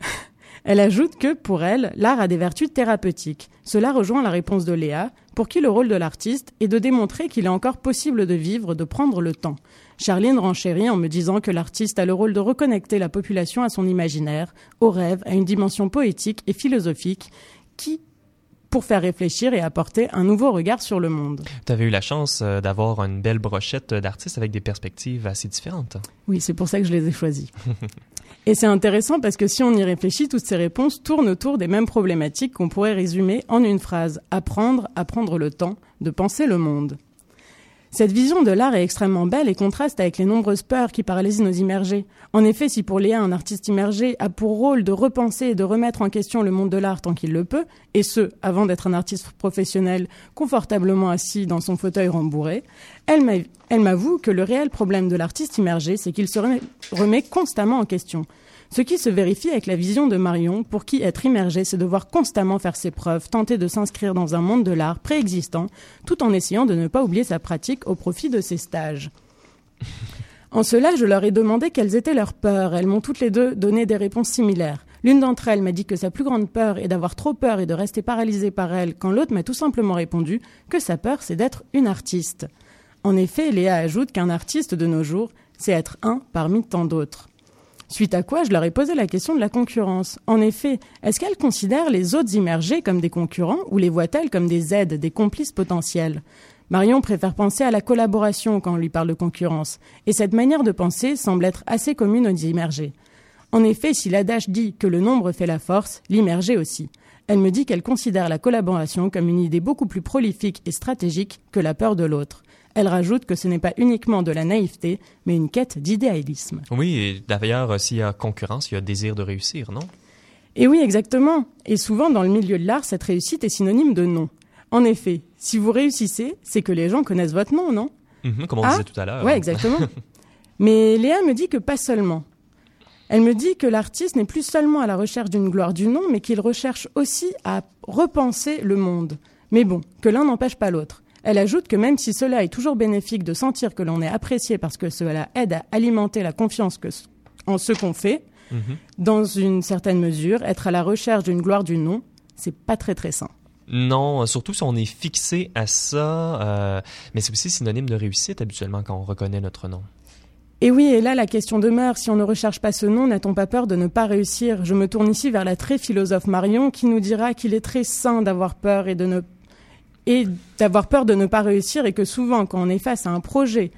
[laughs] Elle ajoute que, pour elle, l'art a des vertus thérapeutiques. Cela rejoint la réponse de Léa, pour qui le rôle de l'artiste est de démontrer qu'il est encore possible de vivre, de prendre le temps. Charline renchérit en me disant que l'artiste a le rôle de reconnecter la population à son imaginaire, au rêve, à une dimension poétique et philosophique qui pour faire réfléchir et apporter un nouveau regard sur le monde. Tu avais eu la chance euh, d'avoir une belle brochette d'artistes avec des perspectives assez différentes. Oui, c'est pour ça que je les ai choisis. [laughs] et c'est intéressant parce que si on y réfléchit, toutes ces réponses tournent autour des mêmes problématiques qu'on pourrait résumer en une phrase. Apprendre, apprendre le temps de penser le monde. Cette vision de l'art est extrêmement belle et contraste avec les nombreuses peurs qui paralysent nos immergés. En effet, si pour Léa, un artiste immergé a pour rôle de repenser et de remettre en question le monde de l'art tant qu'il le peut, et ce, avant d'être un artiste professionnel confortablement assis dans son fauteuil rembourré, elle m'avoue que le réel problème de l'artiste immergé, c'est qu'il se remet constamment en question ce qui se vérifie avec la vision de Marion, pour qui être immergé, c'est devoir constamment faire ses preuves, tenter de s'inscrire dans un monde de l'art préexistant, tout en essayant de ne pas oublier sa pratique au profit de ses stages. En cela, je leur ai demandé quelles étaient leurs peurs. Elles m'ont toutes les deux donné des réponses similaires. L'une d'entre elles m'a dit que sa plus grande peur est d'avoir trop peur et de rester paralysée par elle, quand l'autre m'a tout simplement répondu que sa peur, c'est d'être une artiste. En effet, Léa ajoute qu'un artiste de nos jours, c'est être un parmi tant d'autres. Suite à quoi, je leur ai posé la question de la concurrence. En effet, est-ce qu'elles considèrent les autres immergés comme des concurrents ou les voient-elles comme des aides, des complices potentiels? Marion préfère penser à la collaboration quand on lui parle de concurrence, et cette manière de penser semble être assez commune aux immergés. En effet, si l'adage dit que le nombre fait la force, l'immergé aussi. Elle me dit qu'elle considère la collaboration comme une idée beaucoup plus prolifique et stratégique que la peur de l'autre. Elle rajoute que ce n'est pas uniquement de la naïveté, mais une quête d'idéalisme. Oui, et d'ailleurs, s'il y a concurrence, il y a désir de réussir, non? Et oui, exactement. Et souvent, dans le milieu de l'art, cette réussite est synonyme de non. En effet, si vous réussissez, c'est que les gens connaissent votre nom, non? Mhm, Comme on disait tout à l'heure. Oui, exactement. [laughs] mais Léa me dit que pas seulement. Elle me dit que l'artiste n'est plus seulement à la recherche d'une gloire du nom, mais qu'il recherche aussi à repenser le monde. Mais bon, que l'un n'empêche pas l'autre. Elle ajoute que même si cela est toujours bénéfique de sentir que l'on est apprécié parce que cela aide à alimenter la confiance en ce qu'on fait, mhm. dans une certaine mesure, être à la recherche d'une gloire du nom, c'est pas très très sain. Non, surtout si on est fixé à ça, euh, mais c'est aussi synonyme de réussite habituellement quand on reconnaît notre nom. Et oui, et là la question demeure, si on ne recherche pas ce nom, n'a-t-on pas peur de ne pas réussir? Je me tourne ici vers la très philosophe Marion qui nous dira qu'il est très sain d'avoir peur et de ne et d'avoir peur de ne pas réussir et que souvent quand on est face à un projet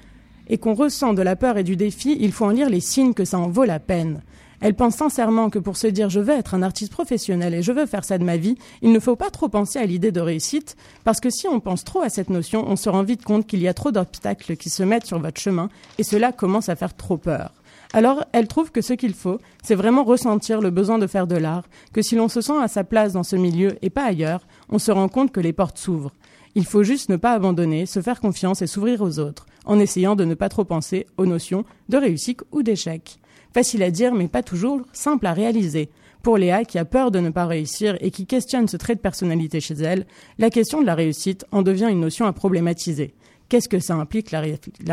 et qu'on ressent de la peur et du défi, il faut en lire les signes que ça en vaut la peine. Elle pense sincèrement que pour se dire je veux être un artiste professionnel et je veux faire ça de ma vie, il ne faut pas trop penser à l'idée de réussite, parce que si on pense trop à cette notion, on se rend vite compte qu'il y a trop d'obstacles qui se mettent sur votre chemin, et cela commence à faire trop peur. Alors, elle trouve que ce qu'il faut, c'est vraiment ressentir le besoin de faire de l'art, que si l'on se sent à sa place dans ce milieu et pas ailleurs, on se rend compte que les portes s'ouvrent. Il faut juste ne pas abandonner, se faire confiance et s'ouvrir aux autres, en essayant de ne pas trop penser aux notions de réussite ou d'échec. Facile à dire, mais pas toujours simple à réaliser. Pour Léa, qui a peur de ne pas réussir et qui questionne ce trait de personnalité chez elle, la question de la réussite en devient une notion à problématiser. Qu'est-ce que ça implique la,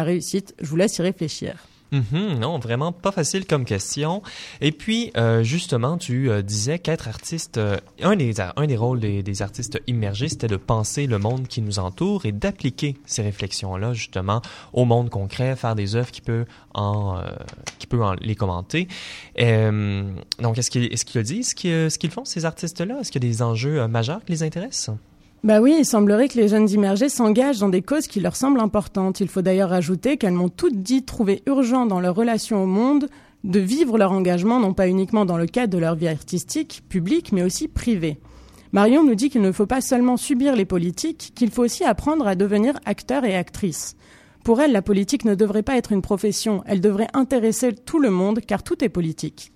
réussite? Je vous laisse y réfléchir. Mm-hmm. non, vraiment pas facile comme question. Et puis, euh, justement, tu euh, disais qu'être artiste, euh, un, des, un des rôles des, artistes immergés, c'était de penser le monde qui nous entoure et d'appliquer ces réflexions-là, justement, au monde concret, faire des œuvres qui peut en, qui peut en les commenter. donc, est-ce qu'il est a dit ce qu'ils font, ces artistes-là? Est-ce qu'il y a des enjeux majeurs qui les intéressent? Bah oui, il semblerait que les jeunes immergés s'engagent dans des causes qui leur semblent importantes. Il faut d'ailleurs ajouter qu'elles m'ont toutes dit trouver urgent dans leur relation au monde de vivre leur engagement non pas uniquement dans le cadre de leur vie artistique, publique, mais aussi privée. Marion nous dit qu'il ne faut pas seulement subir les politiques, qu'il faut aussi apprendre à devenir acteur et actrice. Pour elle, la politique ne devrait pas être une profession, elle devrait intéresser tout le monde car tout est politique.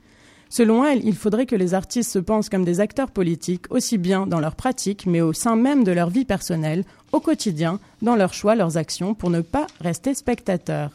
Selon elle, il faudrait que les artistes se pensent comme des acteurs politiques, aussi bien dans leur pratique, mais au sein même de leur vie personnelle, au quotidien, dans leurs choix, leurs actions, pour ne pas rester spectateurs.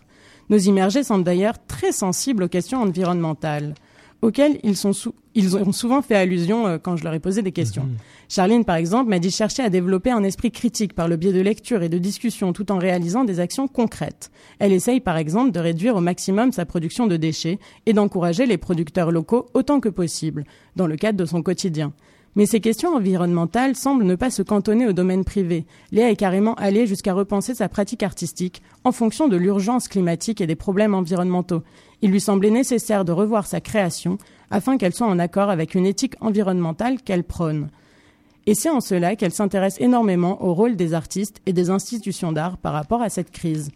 Nos immergés semblent d'ailleurs très sensibles aux questions environnementales auxquels ils, sont ils ont souvent fait allusion euh, quand je leur ai posé des questions. Mhm. Charline, par exemple, m'a dit chercher à développer un esprit critique par le biais de lecture et de discussion tout en réalisant des actions concrètes. Elle essaye, par exemple, de réduire au maximum sa production de déchets et d'encourager les producteurs locaux autant que possible, dans le cadre de son quotidien. Mais ces questions environnementales semblent ne pas se cantonner au domaine privé. Léa est carrément allée jusqu'à repenser sa pratique artistique en fonction de l'urgence climatique et des problèmes environnementaux. Il lui semblait nécessaire de revoir sa création afin qu'elle soit en accord avec une éthique environnementale qu'elle prône. Et c'est en cela qu'elle s'intéresse énormément au rôle des artistes et des institutions d'art par rapport à cette crise.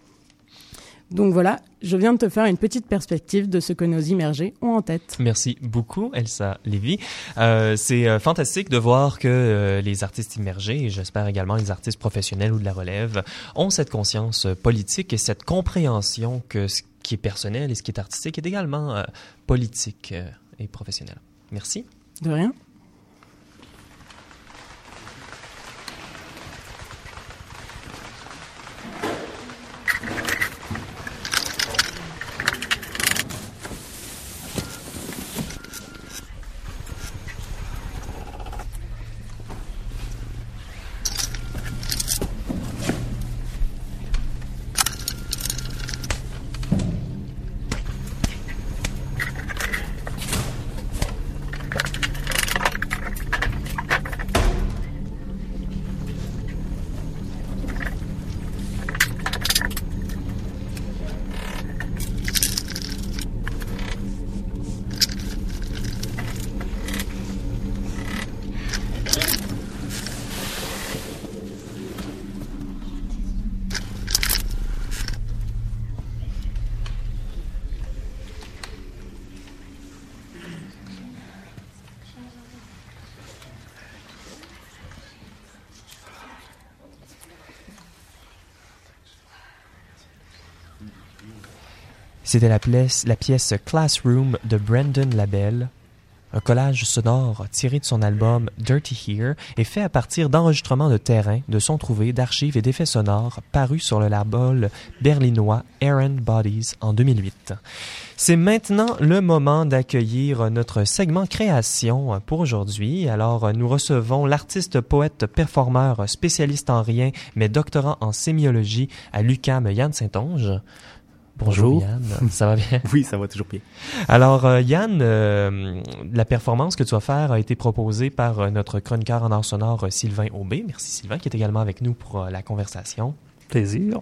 Donc voilà, je viens de te faire une petite perspective de ce que nos immergés ont en tête. Merci beaucoup, Elsa Lévy. Euh, c'est euh, fantastique de voir que euh, les artistes immergés, et j'espère également les artistes professionnels ou de la relève, ont cette conscience politique et cette compréhension que ce qui est personnel et ce qui est artistique est également politique et professionnel. Merci. De rien. C'était la pièce, la pièce Classroom de Brandon Labelle, un collage sonore tiré de son album Dirty Here et fait à partir d'enregistrements de terrain, de sons trouvés, d'archives et d'effets sonores parus sur le label berlinois Aaron Bodies en 2008. C'est maintenant le moment d'accueillir notre segment création pour aujourd'hui. Alors, nous recevons l'artiste, poète, performeur, spécialiste en rien, mais doctorant en sémiologie à l'UCAM Yann Saint-Onge. Bonjour, Yann, ça va bien? [laughs] oui, ça va toujours bien. Alors euh, Yann, euh, la performance que tu vas faire a été proposée par euh, notre chroniqueur en art sonore Sylvain Aubé. Merci Sylvain qui est également avec nous pour la conversation. Plaisir.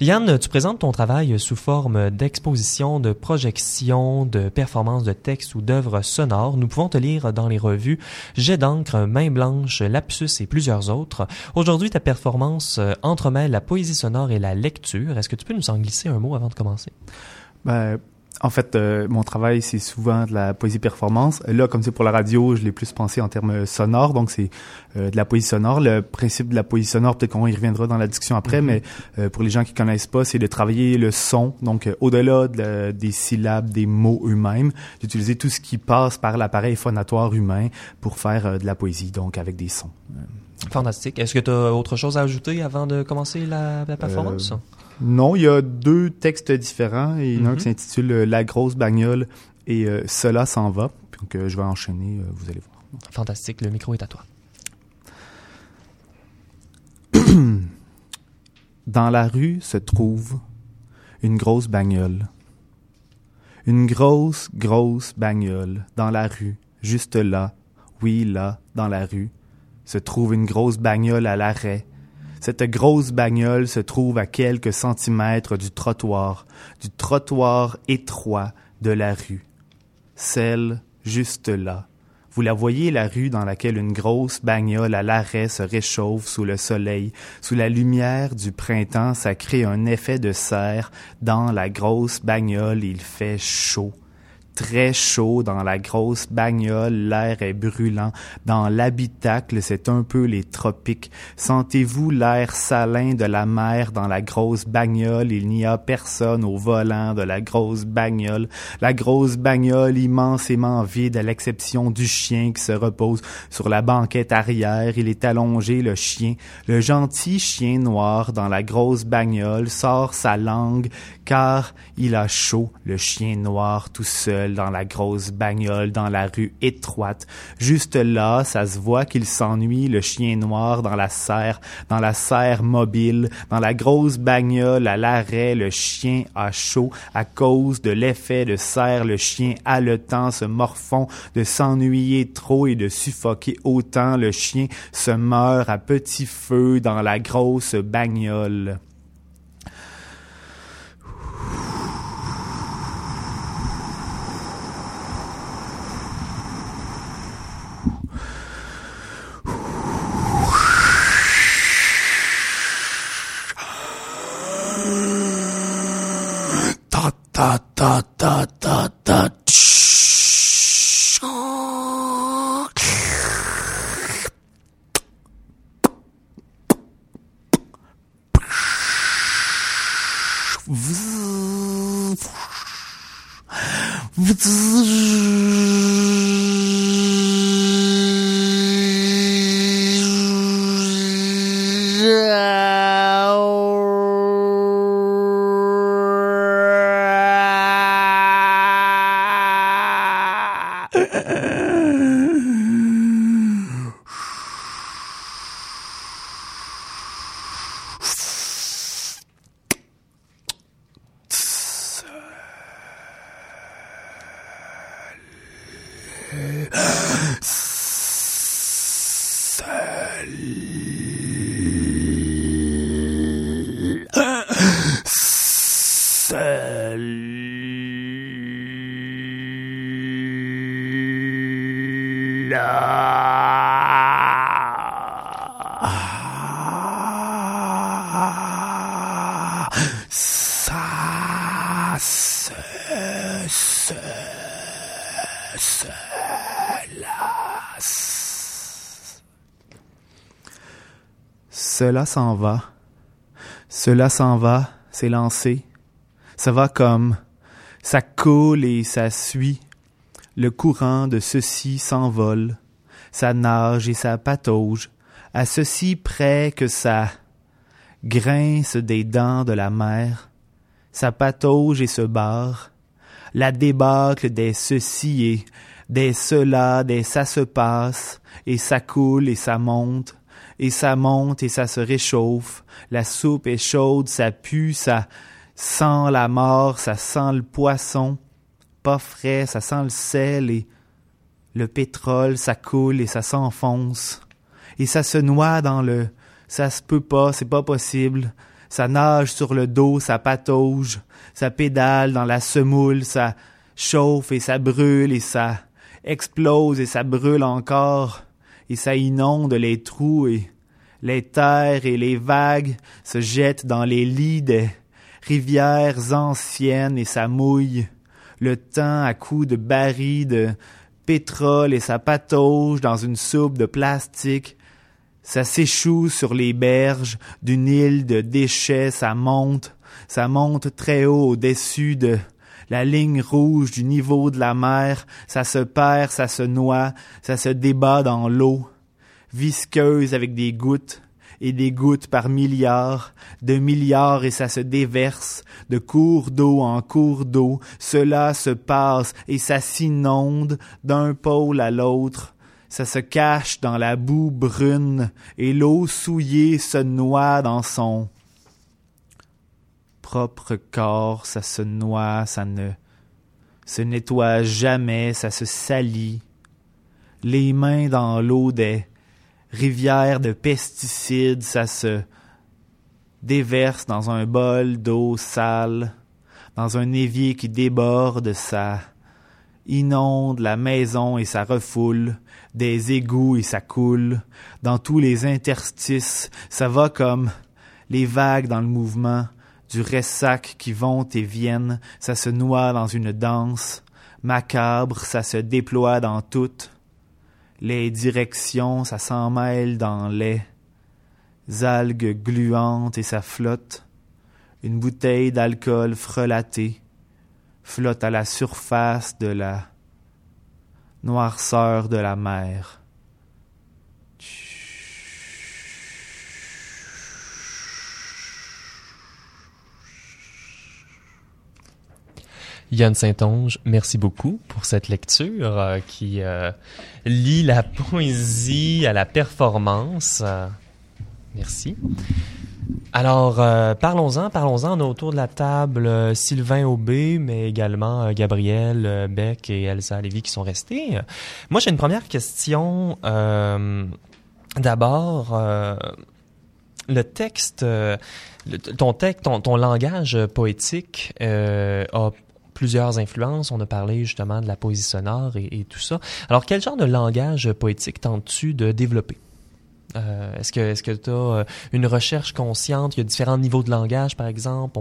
Yann, tu présentes ton travail sous forme d'exposition, de projection, de performance de texte ou d'œuvres sonores. Nous pouvons te lire dans les revues Jet d'encre, Main blanche, Lapsus et plusieurs autres. Aujourd'hui, ta performance euh, entremêle la poésie sonore et la lecture. Est-ce que tu peux nous en glisser un mot avant de commencer? Ben, en fait, euh, mon travail, c'est souvent de la poésie performance. Là, comme c'est pour la radio, je l'ai plus pensé en termes sonores, donc c'est euh, de la poésie sonore. Le principe de la poésie sonore, peut-être qu'on y reviendra dans la discussion après, mm-hmm. mais euh, pour les gens qui connaissent pas, c'est de travailler le son, donc au-delà des syllabes, des mots eux-mêmes, d'utiliser tout ce qui passe par l'appareil phonatoire humain pour faire de la poésie, donc avec des sons. Fantastique. Est-ce que tu as autre chose à ajouter avant de commencer la, la performance? Non, il y a deux textes différents. Il y en a un qui mhm. s'intitule euh, La grosse bagnole et euh, Cela s'en va. Donc, euh, je vais enchaîner, vous allez voir. Fantastique, le micro est à toi. [clears throat] Dans la rue se trouve une grosse bagnole. Une grosse, grosse bagnole dans la rue, juste là, oui, là, dans la rue, se trouve une grosse bagnole à l'arrêt, cette grosse bagnole se trouve à quelques centimètres du trottoir, du trottoir étroit de la rue. Celle juste là. Vous la voyez, la rue dans laquelle une grosse bagnole à l'arrêt se réchauffe sous le soleil, sous la lumière du printemps, ça crée un effet de serre. Dans la grosse bagnole, il fait chaud très chaud dans la grosse bagnole, l'air est brûlant. Dans l'habitacle, c'est un peu les tropiques. Sentez-vous l'air salin de la mer dans la grosse bagnole? Il n'y a personne au volant de la grosse bagnole. La grosse bagnole immensément vide à l'exception du chien qui se repose sur la banquette arrière. Il est allongé, le chien. Le gentil chien noir dans la grosse bagnole sort sa langue car il a chaud, le chien noir tout seul dans la grosse bagnole dans la rue étroite. Juste là, ça se voit qu'il s'ennuie, le chien noir dans la serre, dans la serre mobile, dans la grosse bagnole à l'arrêt, le chien a chaud à cause de l'effet de serre, le chien temps, se morfond, de s'ennuyer trop et de suffoquer autant, le chien se meurt à petit feu dans la grosse bagnole. Cela s'en va. Cela s'en va, c'est lancé. Ça va comme ça coule et ça suit. Le courant de ceci s'envole. Ça nage et ça patauge, à ceci près que ça grince des dents de la mer. Ça patauge et se barre. La débâcle des ceci et des cela, des ça se passe, et ça coule et ça monte, et ça monte et ça se réchauffe. La soupe est chaude, ça pue, ça sent la mort, ça sent le poisson. Pas frais, ça sent le sel et le pétrole, ça coule et ça s'enfonce. Et ça se noie dans le ça se peut pas, c'est pas possible. Ça nage sur le dos, ça patauge, ça pédale dans la semoule, ça chauffe et ça brûle et ça explose et ça brûle encore et ça inonde les trous et les terres et les vagues se jettent dans les lits des rivières anciennes et ça mouille. Le temps à coups de barils de pétrole et ça patauge dans une soupe de plastique. Ça s'échoue sur les berges d'une île de déchets, ça monte, ça monte très haut au-dessus de la ligne rouge du niveau de la mer, ça se perd, ça se noie, ça se débat dans l'eau, visqueuse avec des gouttes, et des gouttes par milliards, de milliards et ça se déverse, de cours d'eau en cours d'eau, cela se passe et ça s'inonde d'un pôle à l'autre, ça se cache dans la boue brune, et l'eau souillée se noie dans son propre corps, ça se noie, ça ne se nettoie jamais, ça se salit. Les mains dans l'eau des rivières de pesticides, ça se déverse dans un bol d'eau sale, dans un évier qui déborde, ça inonde la maison et ça refoule, des égouts et ça coule, dans tous les interstices, ça va comme les vagues dans le mouvement, du ressac qui vont et viennent, ça se noie dans une danse, Macabre, ça se déploie dans toutes les directions, ça s'en mêle dans les algues gluantes et ça flotte. Une bouteille d'alcool frelatée flotte à la surface de la noirceur de la mer. Yann Saint-Onge, merci beaucoup pour cette lecture euh, qui euh, lie la [laughs] poésie à la performance. Euh, merci. Alors, parlons-en, parlons-en. On autour de la table Sylvain Aubé, mais également Gabriel Beck et Elsa Lévy qui sont restés. Moi, j'ai une première question. D'abord, le texte, ton texte, ton, ton langage poétique a plusieurs influences. On a parlé justement de la poésie sonore et, tout ça. Alors, quel genre de langage poétique tentes-tu de développer? Euh, est-ce que est-ce que tu as euh, une recherche consciente? Il y a différents niveaux de langage, par exemple.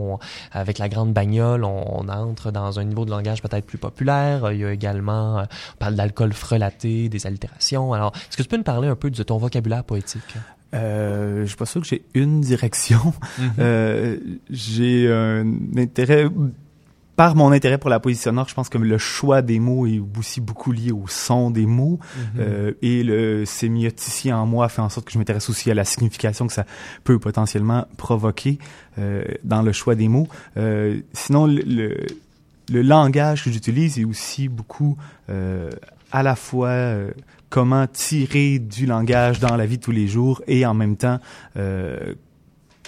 avec la grande bagnole, on, entre dans un niveau de langage peut-être plus populaire. Il y a également, euh, on parle d'alcool frelaté, des allitérations. Alors, est-ce que tu peux nous parler un peu de ton vocabulaire poétique? Euh, je suis pas sûr que j'ai une direction. Mm-hmm. [laughs] j'ai un intérêt par mon intérêt pour la poésie sonore, je pense que le choix des mots est aussi beaucoup lié au son des mots. Mm-hmm. euh, et le sémioticien en moi fait en sorte que je m'intéresse aussi à la signification que ça peut potentiellement provoquer euh, dans le choix des mots. Euh, sinon, le, le, langage que j'utilise est aussi beaucoup euh, à la fois euh, comment tirer du langage dans la vie de tous les jours et en même temps euh,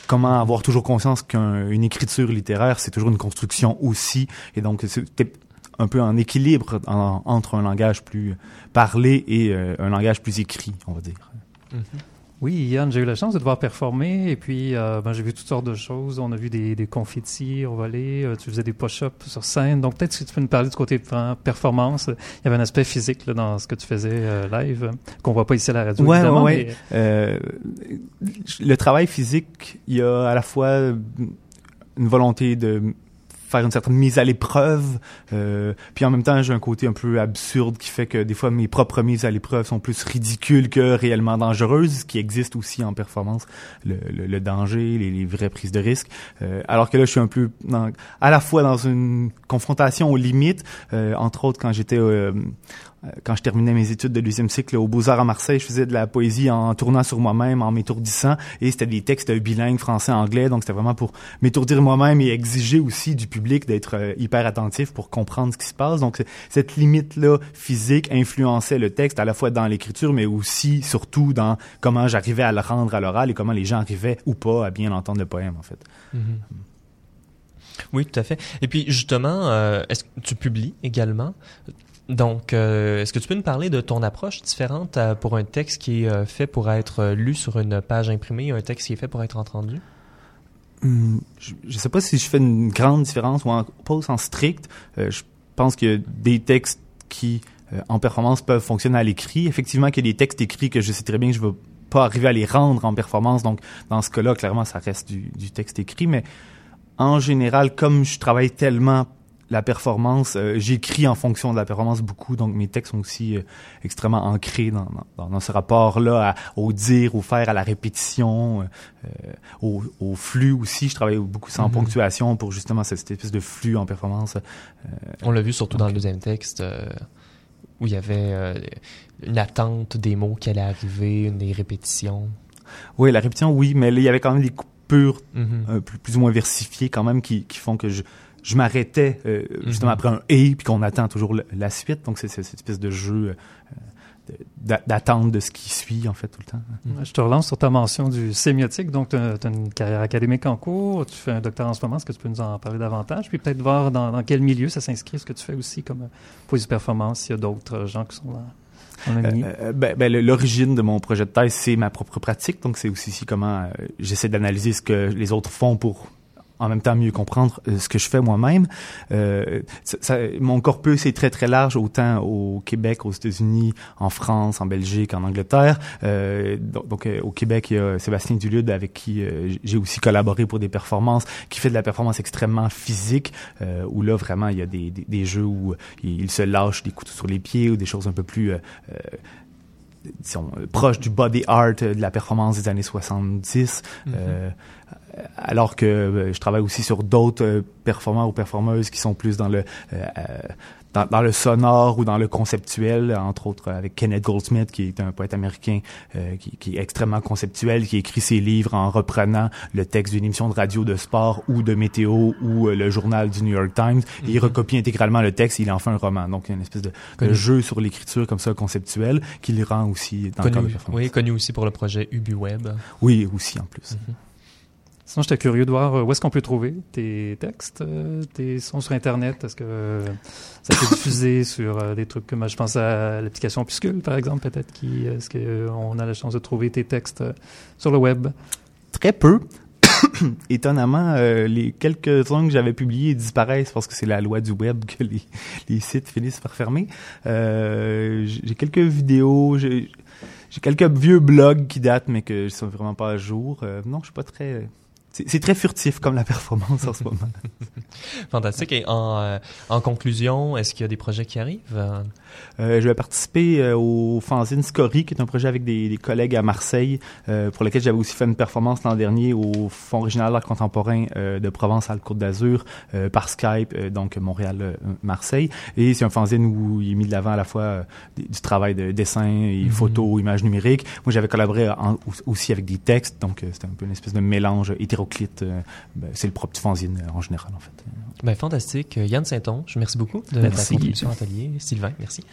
comment avoir toujours conscience qu'une écriture littéraire, c'est toujours une construction aussi, et donc c'est un peu en équilibre entre un langage plus parlé et euh, un langage plus écrit, on va dire. Mm-hmm. Oui, Yann, j'ai eu la chance de devoir performer et puis euh, ben, j'ai vu toutes sortes de choses. On a vu des, des confettis volés, euh, tu faisais des push-ups sur scène. Donc peut-être que tu peux nous parler du côté de performance. Il y avait un aspect physique là, dans ce que tu faisais euh, live qu'on voit pas ici à la radio. Ouais, ouais. Euh, le travail physique, il y a à la fois une volonté de faire une certaine mise à l'épreuve. Euh, puis en même temps, j'ai un côté un peu absurde qui fait que des fois mes propres mises à l'épreuve sont plus ridicules que réellement dangereuses, ce qui existe aussi en performance, le, le, danger, les, les, vraies prises de risques. Euh, alors que là, je suis un peu dans, à la fois dans une confrontation aux limites, euh, entre autres quand j'étais euh, quand je terminais mes études de deuxième cycle au Beaux-Arts à Marseille, je faisais de la poésie en tournant sur moi-même, en m'étourdissant, et c'était des textes bilingues français-anglais, donc c'était vraiment pour m'étourdir moi-même et exiger aussi du public d'être euh, hyper attentif pour comprendre ce qui se passe. Donc cette limite-là physique influençait le texte à la fois dans l'écriture, mais aussi, surtout, dans comment j'arrivais à le rendre à l'oral et comment les gens arrivaient ou pas à bien entendre le poème, en fait. Mm-hmm. Oui, tout à fait. Et puis justement, euh, est-ce que tu publies également? Donc, euh, est-ce que tu peux nous parler de ton approche différente euh, pour un texte qui est euh, fait pour être lu sur une page imprimée et un texte qui est fait pour être entendu? Hum, je ne sais pas si je fais une grande différence ou en, pas en strict. je pense qu'il y a des textes qui, en performance, peuvent fonctionner à l'écrit. Effectivement, qu'il y a des textes écrits que je sais très bien que je ne vais pas arriver à les rendre en performance. Donc, dans ce cas-là, clairement, ça reste du texte écrit. Mais en général, comme je travaille tellement la performance, euh, j'écris en fonction de la performance beaucoup, donc mes textes sont aussi euh, extrêmement ancrés dans, dans, ce rapport-là au dire, au faire, à la répétition, euh, au, au, flux aussi. Je travaille beaucoup sans mm-hmm. ponctuation pour justement cette espèce de flux en performance. On l'a vu surtout dans le deuxième texte où il y avait une attente des mots qui allaient arriver, des répétitions. Oui, la répétition, oui, mais là, il y avait quand même des coupures plus, plus, ou moins versifiées quand même qui, qui font que je je m'arrêtais euh, justement mhm. après un et puis qu'on attend toujours la suite. Donc c'est cette espèce de jeu euh, d'attente de ce qui suit en fait tout le temps. Je te relance sur ta mention du sémiotique. Donc tu as, une carrière académique en cours, tu fais un doctorat en ce moment. Est-ce que tu peux nous en parler davantage? Puis peut-être voir dans, dans, quel milieu ça s'inscrit, ce que tu fais aussi comme poésie performance? S'il y a d'autres gens qui sont là. Euh, ben, ben, l'origine de mon projet de thèse, c'est ma propre pratique. Donc, c'est aussi comment j'essaie d'analyser ce que les autres font pour en même temps mieux comprendre ce que je fais moi-même. mon corpus est très très large, autant au Québec, aux États-Unis, en France, en Belgique, en Angleterre. donc, donc au Québec, il y a Sébastien Dulude avec qui j'ai aussi collaboré pour des performances, qui fait de la performance extrêmement physique, où là vraiment il y a des, des, jeux où il, se lâche des couteaux sur les pieds ou des choses un peu plus euh, euh, proches du body art de la performance des années 70. Mm-hmm. euh, alors que je travaille aussi sur d'autres performeurs ou performeuses qui sont plus dans le dans, dans, le sonore ou dans le conceptuel, entre autres avec Kenneth Goldsmith, qui est un poète américain euh, qui, qui, est extrêmement conceptuel, qui écrit ses livres en reprenant le texte d'une émission de radio de sport ou de météo ou euh, le journal du New York Times. il mhm. recopie intégralement le texte et il en fait un roman. Donc, il y a une espèce de, de jeu sur l'écriture comme ça, conceptuel, qui le rend aussi dans connu, le cadre Oui, connu aussi pour le projet UbuWeb. Oui, aussi en plus. Mhm. Sinon, j'étais curieux de voir euh, où est-ce qu'on peut trouver tes textes, euh, tes sons sur Internet? Est-ce que ça peut diffusé [laughs] sur euh, des trucs comme, je pense à l'application Puscule, par exemple, peut-être, qui, est-ce qu'on a la chance de trouver tes textes sur le web? Très peu. [coughs] Étonnamment, les quelques-uns que j'avais publiés disparaissent parce que c'est la loi du web que les, les sites finissent par fermer. j'ai quelques vidéos, j'ai, quelques vieux blogs qui datent mais que ne sont vraiment pas à jour. non, je suis pas très c'est très furtif comme la performance en ce moment. [laughs] Fantastique. Et en, euh, en conclusion, est-ce qu'il y a des projets qui arrivent? Euh, je vais participer euh, au fanzine Scory, qui est un projet avec des, des collègues à Marseille, euh, pour lequel j'avais aussi fait une performance l'an dernier au Fonds régional d'art contemporain de Provence-Alpes-Côte d'Azur par Skype, donc Montréal-Marseille. Et c'est un fanzine où il est mis de l'avant à la fois du travail de dessin et mm-hmm. photo, images numériques. Moi, j'avais collaboré aussi avec des textes, donc c'était un peu une espèce de mélange hétéroclite. Ben, c'est le propre du fanzine en général, en fait. Ben, fantastique. Yann Saint-Onge, merci beaucoup de ta contribution atelier. Sylvain, merci.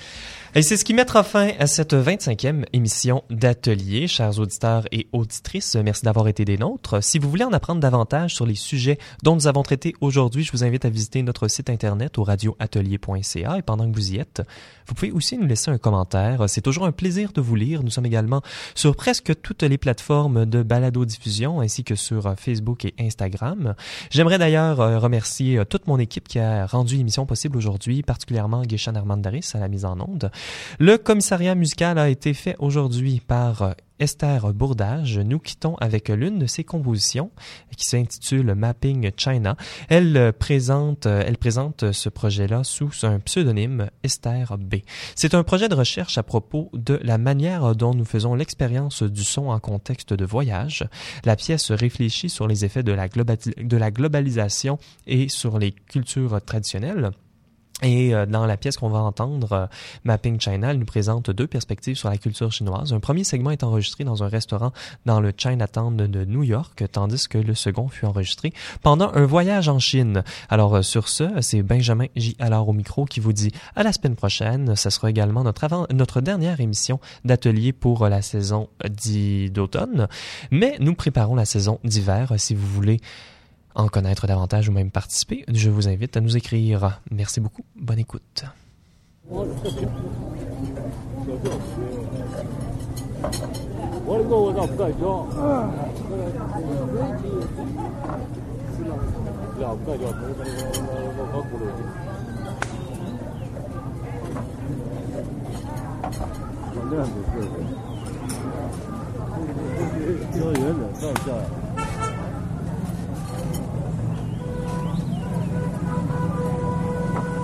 Et c'est ce qui mettra fin à cette 25e émission d'Atelier. Chers auditeurs et auditrices, merci d'avoir été des nôtres. Si vous voulez en apprendre davantage sur les sujets dont nous avons traité aujourd'hui, je vous invite à visiter notre site internet au radioatelier.ca et pendant que vous y êtes, vous pouvez aussi nous laisser un commentaire. C'est toujours un plaisir de vous lire. Nous sommes également sur presque toutes les plateformes de balado-diffusion ainsi que sur Facebook et Instagram. J'aimerais d'ailleurs euh, remercier euh, toute mon équipe qui a rendu l'émission possible aujourd'hui, particulièrement Guéchan Armandaris à la mise en onde. Le commissariat musical a été fait aujourd'hui par euh, Esther Bourdage. Nous quittons avec l'une de ses compositions qui s'intitule Mapping China. Elle euh, présente, euh, elle présente ce projet-là sous un pseudonyme Esther B. C'est un projet de recherche à propos de la manière dont nous faisons l'expérience du son en contexte de voyage. La pièce réfléchit sur les effets de la globalisation et sur les cultures traditionnelles. Et euh, dans la pièce qu'on va entendre, euh, Mapping China, elle nous présente deux perspectives sur la culture chinoise. Un premier segment est enregistré dans un restaurant dans le Chinatown de New York, tandis que le second fut enregistré pendant un voyage en Chine. Alors euh, sur ce, c'est Benjamin J. Alors au micro qui vous dit à la semaine prochaine. Ce sera également notre, avant, notre dernière émission d'atelier pour la saison d'automne. Mais nous préparons la saison d'hiver si vous voulez en connaître davantage ou même participer, je vous invite à nous écrire. Merci beaucoup. Bonne écoute.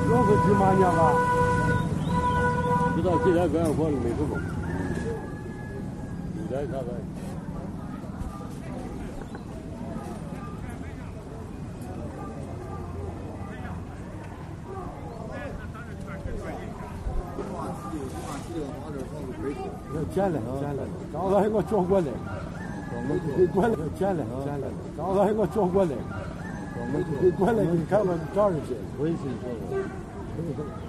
要不芝麻酱吧？知道今天表演活了没什么，明天看看。捡来，捡来，刚才我叫过来，过来，捡来，捡来，刚才我叫过来。我们过来你看看这儿去我也去物